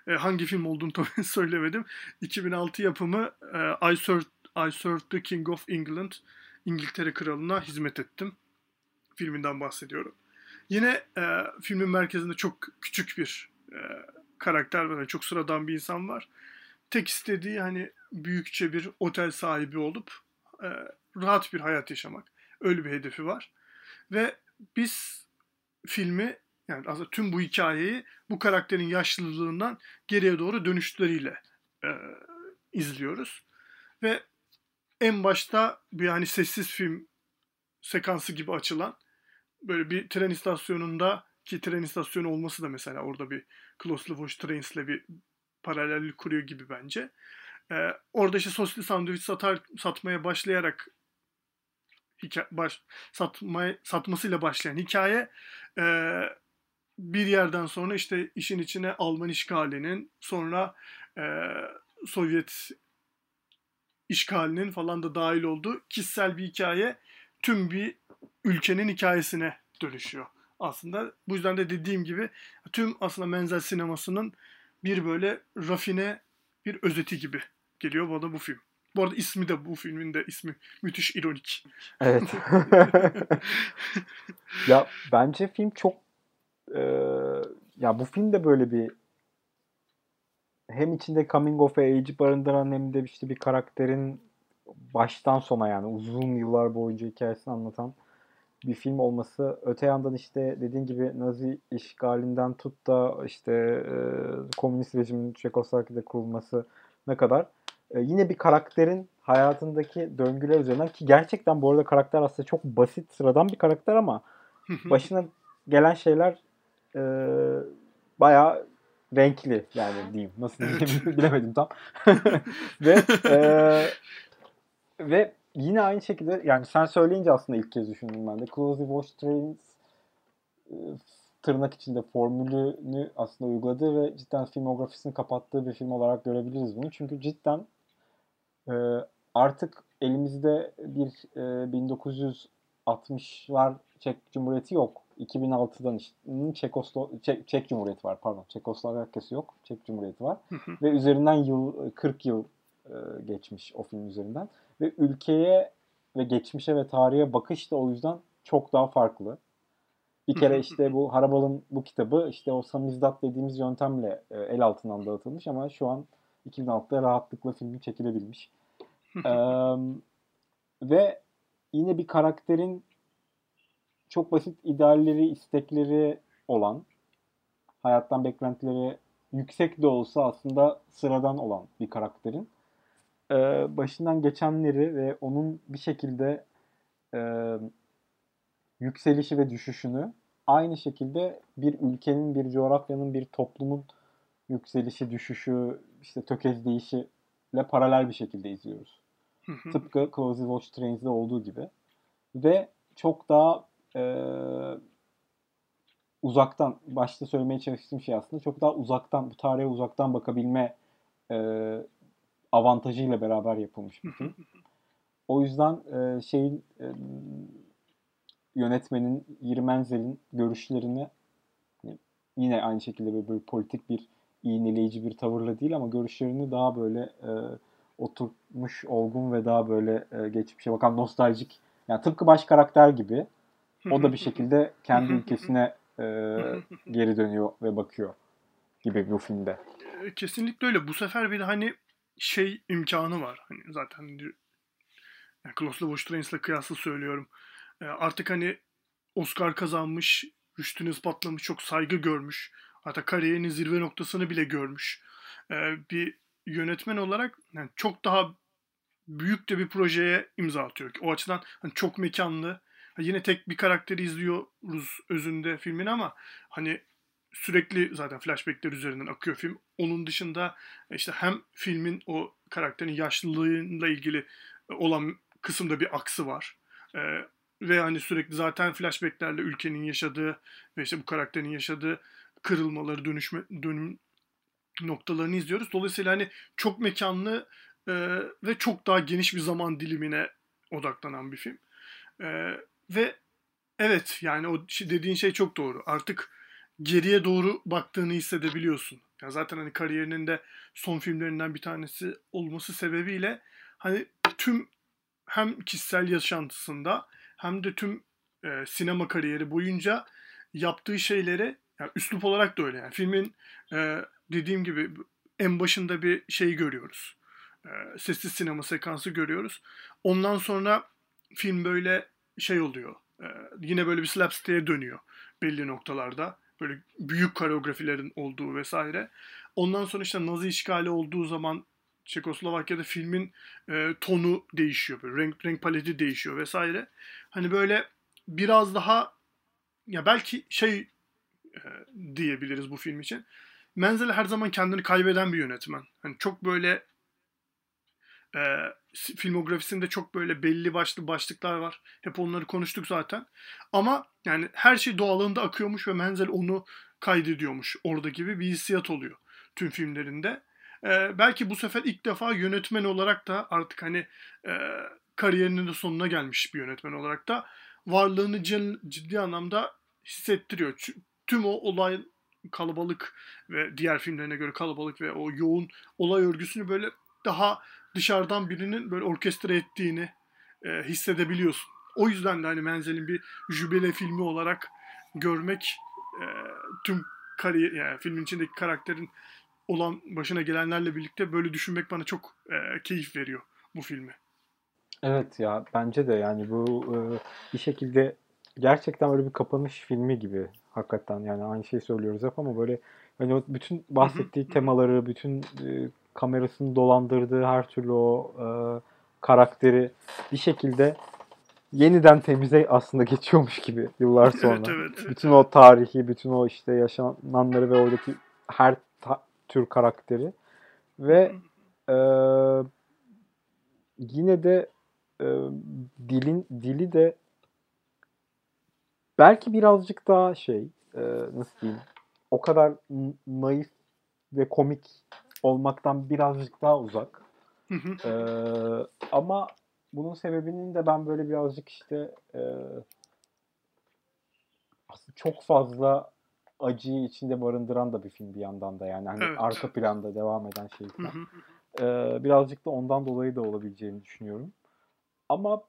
E, hangi film olduğunu tabii [LAUGHS] söylemedim. 2006 yapımı e, I, Served, I Served the King of England. İngiltere Kralı'na hizmet ettim. Filminden bahsediyorum. Yine e, filmin merkezinde çok küçük bir e, karakter var. Çok sıradan bir insan var. Tek istediği hani büyükçe bir otel sahibi olup e, rahat bir hayat yaşamak. Öyle bir hedefi var. Ve biz filmi yani aslında tüm bu hikayeyi bu karakterin yaşlılığından geriye doğru dönüşleriyle e, izliyoruz. Ve en başta bir yani sessiz film sekansı gibi açılan böyle bir tren istasyonunda ki tren istasyonu olması da mesela orada bir Closely Watch Trains'le bir paralellik kuruyor gibi bence. Ee, orada işte soslu sandviç satar, satmaya başlayarak hikaye, baş, satmaya, satmasıyla başlayan hikaye e, bir yerden sonra işte işin içine Alman işgalinin sonra e, Sovyet işgalinin falan da dahil olduğu kişisel bir hikaye tüm bir ülkenin hikayesine dönüşüyor. Aslında bu yüzden de dediğim gibi tüm aslında Menzel sinemasının bir böyle rafine bir özeti gibi geliyor bana bu film. Bu arada ismi de bu filmin de ismi müthiş ironik. Evet. [LAUGHS] [LAUGHS] ya bence film çok e, ya bu film de böyle bir hem içinde coming of age barındıran hem de işte bir karakterin baştan sona yani uzun yıllar boyunca hikayesini anlatan bir film olması. Öte yandan işte dediğin gibi Nazi işgalinden tut da işte e, komünist rejimin Çekoslovakya'da kurulması ne kadar e, yine bir karakterin hayatındaki döngüler üzerinden ki gerçekten bu arada karakter aslında çok basit sıradan bir karakter ama başına gelen şeyler e, bayağı renkli yani [LAUGHS] diyeyim. Nasıl diyeyim [LAUGHS] bilemedim tam. [LAUGHS] ve e, ve yine aynı şekilde yani sen söyleyince aslında ilk kez düşündüm ben de. Closely Watch Trains e, tırnak içinde formülünü aslında uyguladığı ve cidden filmografisini kapattığı bir film olarak görebiliriz bunu. Çünkü cidden e, artık elimizde bir e, 1960'lar Çek Cumhuriyeti yok. 2006'dan işte Çekoslo Çek, Çek Cumhuriyeti var pardon. Çekoslovakya'sı yok. Çek Cumhuriyeti var. ve üzerinden yıl 40 yıl e, geçmiş o film üzerinden. Ve ülkeye ve geçmişe ve tarihe bakış da o yüzden çok daha farklı. Bir kere işte bu Harabal'ın bu kitabı işte o samizdat dediğimiz yöntemle e, el altından dağıtılmış ama şu an 2006'da rahatlıkla filmi çekilebilmiş. ee, ve yine bir karakterin çok basit idealleri, istekleri olan, hayattan beklentileri yüksek de olsa aslında sıradan olan bir karakterin e, başından geçenleri ve onun bir şekilde e, yükselişi ve düşüşünü aynı şekilde bir ülkenin, bir coğrafyanın, bir toplumun yükselişi, düşüşü, işte tökezleyişiyle paralel bir şekilde izliyoruz. Tıpkı Closey Watch Trains'de olduğu gibi. Ve çok daha e, uzaktan, başta söylemeye çalıştığım şey aslında çok daha uzaktan, bu tarihe uzaktan bakabilme e, avantajıyla beraber yapılmış bir film. O yüzden e, şeyin e, yönetmenin Yiri Menzel'in görüşlerini yine aynı şekilde böyle, böyle politik bir iğneleyici bir tavırla değil ama görüşlerini daha böyle e, oturmuş, olgun ve daha böyle e, geçmişe bakan nostaljik yani tıpkı baş karakter gibi o da bir şekilde kendi ülkesine e, geri dönüyor ve bakıyor gibi bu filmde. E, kesinlikle öyle. Bu sefer bir de hani şey imkanı var. Hani zaten yani Klaus Levi kıyaslı söylüyorum. E, artık hani Oscar kazanmış, rüştünü ispatlamış, çok saygı görmüş. Hatta kariyerinin zirve noktasını bile görmüş. E, bir yönetmen olarak yani çok daha büyük de bir projeye imza atıyor. O açıdan hani çok mekanlı. Yine tek bir karakteri izliyoruz özünde filmin ama hani sürekli zaten flashbackler üzerinden akıyor film. Onun dışında işte hem filmin o karakterin yaşlılığıyla ilgili olan kısımda bir aksı var. Ee, ve hani sürekli zaten flashbacklerle ülkenin yaşadığı ve işte bu karakterin yaşadığı kırılmaları, dönüşme, dönüm noktalarını izliyoruz. Dolayısıyla hani çok mekanlı e, ve çok daha geniş bir zaman dilimine odaklanan bir film. E, ve evet yani o dediğin şey çok doğru. Artık geriye doğru baktığını hissedebiliyorsun. Ya zaten hani kariyerinin de son filmlerinden bir tanesi olması sebebiyle hani tüm hem kişisel yaşantısında hem de tüm e, sinema kariyeri boyunca yaptığı şeyleri yani üslup olarak da öyle. Yani filmin e, dediğim gibi en başında bir şey görüyoruz. E, sessiz sinema sekansı görüyoruz. Ondan sonra film böyle şey oluyor. E, yine böyle bir slapstick'e dönüyor belli noktalarda. Böyle büyük koreografilerin olduğu vesaire. Ondan sonra işte Nazi işgali olduğu zaman Çekoslovakya'da filmin e, tonu değişiyor. Böyle renk renk paleti değişiyor vesaire. Hani böyle biraz daha ya belki şey e, diyebiliriz bu film için. Menzel her zaman kendini kaybeden bir yönetmen. Hani çok böyle e, filmografisinde çok böyle belli başlı başlıklar var. Hep onları konuştuk zaten. Ama yani her şey doğalında akıyormuş ve Menzel onu kaydediyormuş. Orada gibi bir hissiyat oluyor tüm filmlerinde. E, belki bu sefer ilk defa yönetmen olarak da artık hani e, kariyerinin de sonuna gelmiş bir yönetmen olarak da varlığını ciddi anlamda hissettiriyor. Tüm o olay kalabalık ve diğer filmlerine göre kalabalık ve o yoğun olay örgüsünü böyle daha dışarıdan birinin böyle orkestra ettiğini e, hissedebiliyorsun. O yüzden de hani Menzel'in bir jübile filmi olarak görmek e, tüm kariyer yani filmin içindeki karakterin olan başına gelenlerle birlikte böyle düşünmek bana çok e, keyif veriyor bu filmi. Evet ya bence de yani bu e, bir şekilde gerçekten böyle bir kapanış filmi gibi hakikaten yani aynı şeyi söylüyoruz hep ama böyle hani o bütün bahsettiği temaları, bütün e, kamerasını dolandırdığı her türlü o e, karakteri bir şekilde yeniden temize aslında geçiyormuş gibi yıllar sonra. Evet, evet. Bütün o tarihi, bütün o işte yaşananları ve oradaki her ta- tür karakteri ve e, yine de e, dilin dili de belki birazcık daha şey e, nasıl diyeyim o kadar naif ve komik olmaktan birazcık daha uzak. ee, ama bunun sebebinin de ben böyle birazcık işte e, aslında çok falan acıyı içinde barındıran da bir film bir yandan da yani hani evet. arka planda devam eden şey falan. ee, birazcık da ondan dolayı da olabileceğini düşünüyorum. Ama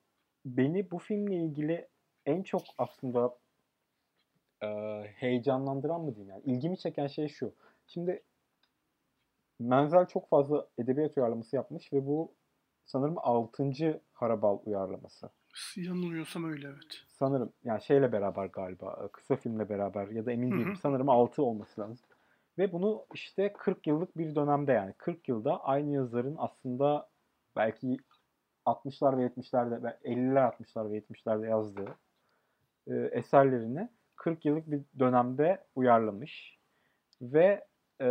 beni bu filmle ilgili en çok aslında e, heyecanlandıran mı diyeyim yani ilgimi çeken şey şu. Şimdi Menzel çok fazla edebiyat uyarlaması yapmış ve bu sanırım 6. Harabal uyarlaması. Yanılmıyorsam öyle evet. Sanırım yani şeyle beraber galiba kısa filmle beraber ya da emin değilim sanırım 6 olması lazım. Ve bunu işte 40 yıllık bir dönemde yani 40 yılda aynı yazarın aslında belki 60'lar ve 70'lerde 50'ler 60'lar ve 70'lerde yazdığı e, eserlerini 40 yıllık bir dönemde uyarlamış. Ve e,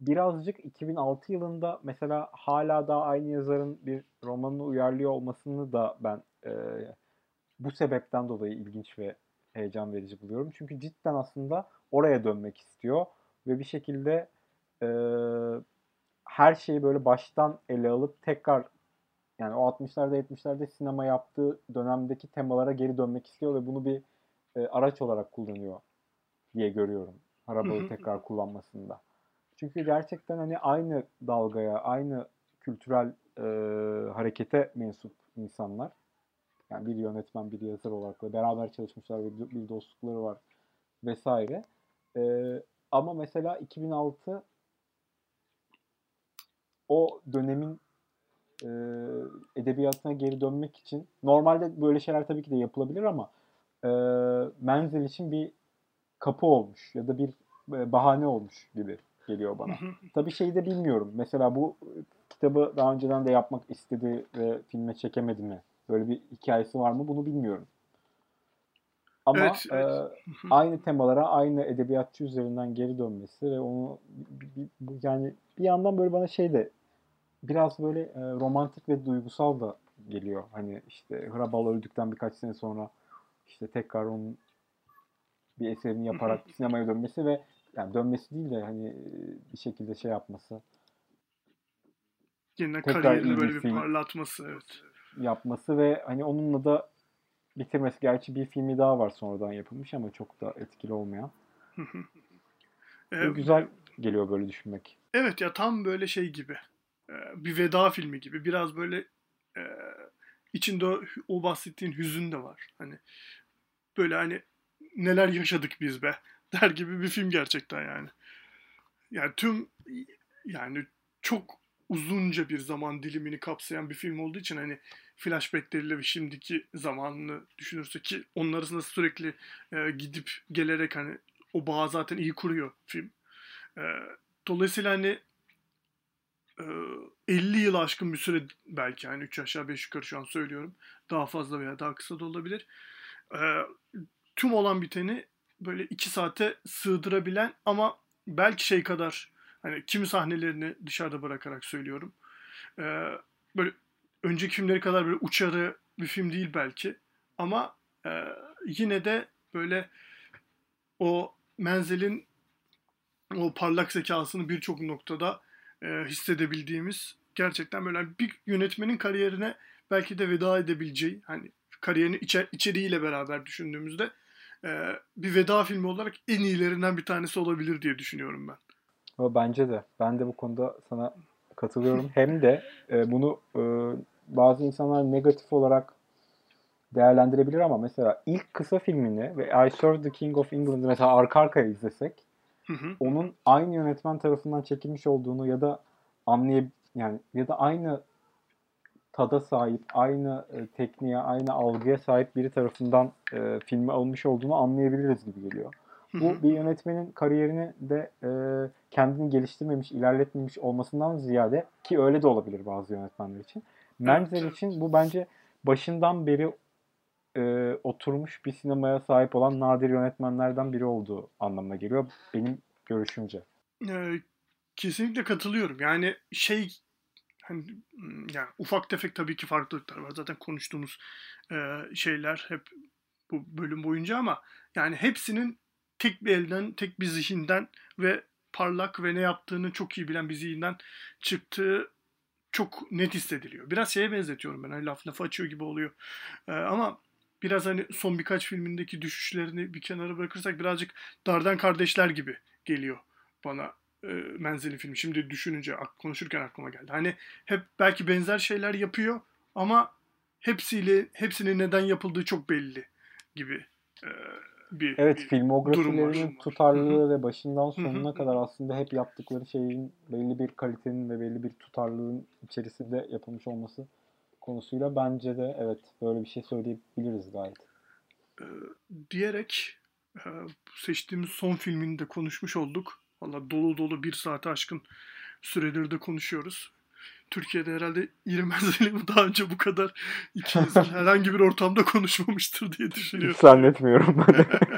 birazcık 2006 yılında mesela hala da aynı yazarın bir romanını uyarlıyor olmasını da ben e, bu sebepten dolayı ilginç ve heyecan verici buluyorum. Çünkü cidden aslında oraya dönmek istiyor ve bir şekilde e, her şeyi böyle baştan ele alıp tekrar yani o 60'larda 70'lerde sinema yaptığı dönemdeki temalara geri dönmek istiyor ve bunu bir e, araç olarak kullanıyor diye görüyorum. Arabalı tekrar kullanmasında. Çünkü gerçekten hani aynı dalgaya, aynı kültürel e, harekete mensup insanlar. Yani bir yönetmen, bir yazar olarak ve beraber çalışmışlar ve bir dostlukları var vesaire. E, ama mesela 2006 o dönemin e, edebiyatına geri dönmek için normalde böyle şeyler tabii ki de yapılabilir ama e, Menzel için bir kapı olmuş ya da bir bahane olmuş gibi geliyor bana. tabii şeyi de bilmiyorum. Mesela bu kitabı daha önceden de yapmak istedi ve filme çekemedi mi? Böyle bir hikayesi var mı? Bunu bilmiyorum. Ama evet, evet. E, aynı temalara, aynı edebiyatçı üzerinden geri dönmesi ve onu yani bir yandan böyle bana şey de biraz böyle e, romantik ve duygusal da geliyor. Hani işte Hrabal öldükten birkaç sene sonra işte tekrar onun bir eserini yaparak sinemaya dönmesi ve yani dönmesi değil de hani bir şekilde şey yapması. Yine kariyerini böyle bir, bir parlatması evet. Yapması ve hani onunla da bitirmesi. Gerçi bir filmi daha var sonradan yapılmış ama çok da etkili olmayan. ee, güzel geliyor böyle düşünmek. Evet ya tam böyle şey gibi. Bir veda filmi gibi. Biraz böyle e, içinde o, o bahsettiğin hüzün de var. Hani böyle hani neler yaşadık biz be der gibi bir film gerçekten yani. Yani tüm yani çok uzunca bir zaman dilimini kapsayan bir film olduğu için hani flashbackleriyle ve şimdiki zamanını düşünürsek ki onun arasında sürekli e, gidip gelerek hani o bağ zaten iyi kuruyor film. E, dolayısıyla hani 50 yıl aşkın bir süre belki yani 3 aşağı 5 yukarı şu an söylüyorum. Daha fazla veya daha kısa da olabilir. Tüm olan biteni böyle 2 saate sığdırabilen ama belki şey kadar hani kimi sahnelerini dışarıda bırakarak söylüyorum. Böyle önceki filmleri kadar böyle uçarı bir film değil belki ama yine de böyle o Menzel'in o parlak zekasını birçok noktada e, hissedebildiğimiz gerçekten böyle bir yönetmenin kariyerine belki de veda edebileceği hani kariyerini içer, içeriğiyle beraber düşündüğümüzde e, bir veda filmi olarak en iyilerinden bir tanesi olabilir diye düşünüyorum ben. O bence de. Ben de bu konuda sana katılıyorum. Hem de e, bunu e, bazı insanlar negatif olarak değerlendirebilir ama mesela ilk kısa filmini ve I Serve the King of England'ı mesela arka arkaya izlesek Hı hı. Onun aynı yönetmen tarafından çekilmiş olduğunu ya da anlayıp yani ya da aynı tada sahip, aynı e, tekniğe, aynı algıya sahip biri tarafından e, filme alınmış olduğunu anlayabiliriz gibi geliyor. Bu bir yönetmenin kariyerini de e, kendini geliştirmemiş, ilerletmemiş olmasından ziyade ki öyle de olabilir bazı yönetmenler için. Menzel için bu bence başından beri e, oturmuş bir sinemaya sahip olan nadir yönetmenlerden biri olduğu anlamına geliyor. Benim görüşümce. Ee, kesinlikle katılıyorum. Yani şey hani yani ufak tefek tabii ki farklılıklar var. Zaten konuştuğumuz e, şeyler hep bu bölüm boyunca ama yani hepsinin tek bir elden, tek bir zihinden ve parlak ve ne yaptığını çok iyi bilen bir zihinden çıktığı çok net hissediliyor. Biraz şeye benzetiyorum ben. Hani laf lafı açıyor gibi oluyor. Ee, ama biraz hani son birkaç filmindeki düşüşlerini bir kenara bırakırsak birazcık Darden Kardeşler gibi geliyor bana e, Menzili film. Şimdi düşününce konuşurken aklıma geldi. Hani hep belki benzer şeyler yapıyor ama hepsiyle hepsinin neden yapıldığı çok belli gibi e, bir Evet bir filmografilerinin tutarlılığı Hı-hı. ve başından sonuna Hı-hı. kadar aslında hep yaptıkları şeyin belli bir kalitenin ve belli bir tutarlılığın içerisinde yapılmış olması konusuyla bence de evet böyle bir şey söyleyebiliriz gayet. Ee, diyerek e, seçtiğimiz son filmini de konuşmuş olduk. Valla dolu dolu bir saate aşkın süredir de konuşuyoruz. Türkiye'de herhalde İrmez daha önce bu kadar iki insan [LAUGHS] herhangi bir ortamda konuşmamıştır diye düşünüyorum. Hiç zannetmiyorum.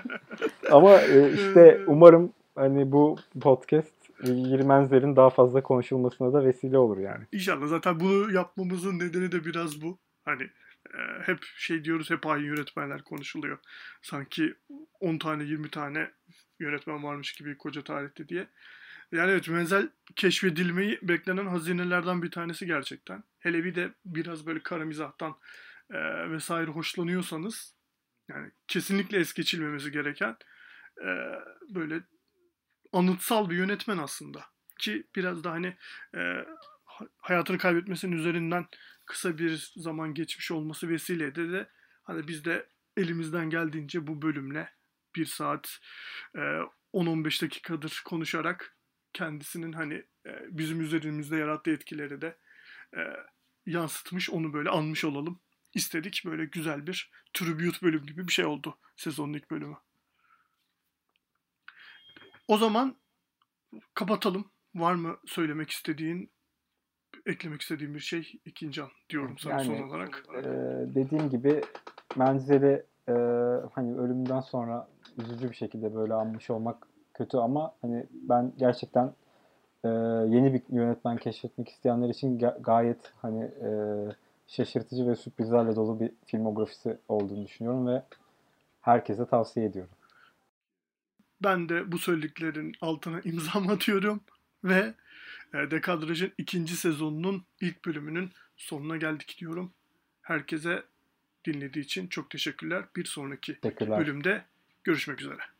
[LAUGHS] Ama e, işte umarım hani bu podcast Yirmenzler'in daha fazla konuşulmasına da vesile olur yani. İnşallah zaten bunu yapmamızın nedeni de biraz bu. Hani e, hep şey diyoruz hep aynı yönetmenler konuşuluyor. Sanki 10 tane 20 tane yönetmen varmış gibi koca tarihte diye. Yani evet Menzel keşfedilmeyi beklenen hazinelerden bir tanesi gerçekten. Hele bir de biraz böyle kara mizahtan e, vesaire hoşlanıyorsanız yani kesinlikle es geçilmemesi gereken e, böyle anıtsal bir yönetmen aslında. Ki biraz da hani e, hayatını kaybetmesinin üzerinden kısa bir zaman geçmiş olması vesileyle de hani biz de elimizden geldiğince bu bölümle bir saat e, 10-15 dakikadır konuşarak kendisinin hani e, bizim üzerimizde yarattığı etkileri de e, yansıtmış onu böyle anmış olalım istedik. Böyle güzel bir tribute bölüm gibi bir şey oldu sezonun ilk bölümü. O zaman kapatalım. Var mı söylemek istediğin, eklemek istediğin bir şey ikinci an diyorum sana yani, son olarak. E, dediğim gibi Menzel'i e, hani ölümden sonra üzücü bir şekilde böyle anmış olmak kötü ama hani ben gerçekten e, yeni bir yönetmen keşfetmek isteyenler için ga- gayet hani e, şaşırtıcı ve sürprizlerle dolu bir filmografisi olduğunu düşünüyorum ve herkese tavsiye ediyorum. Ben de bu söylediklerin altına [LAUGHS] imzamı atıyorum ve e, Dekadraj'ın ikinci sezonunun ilk bölümünün sonuna geldik diyorum. Herkese dinlediği için çok teşekkürler. Bir sonraki bölümde görüşmek üzere.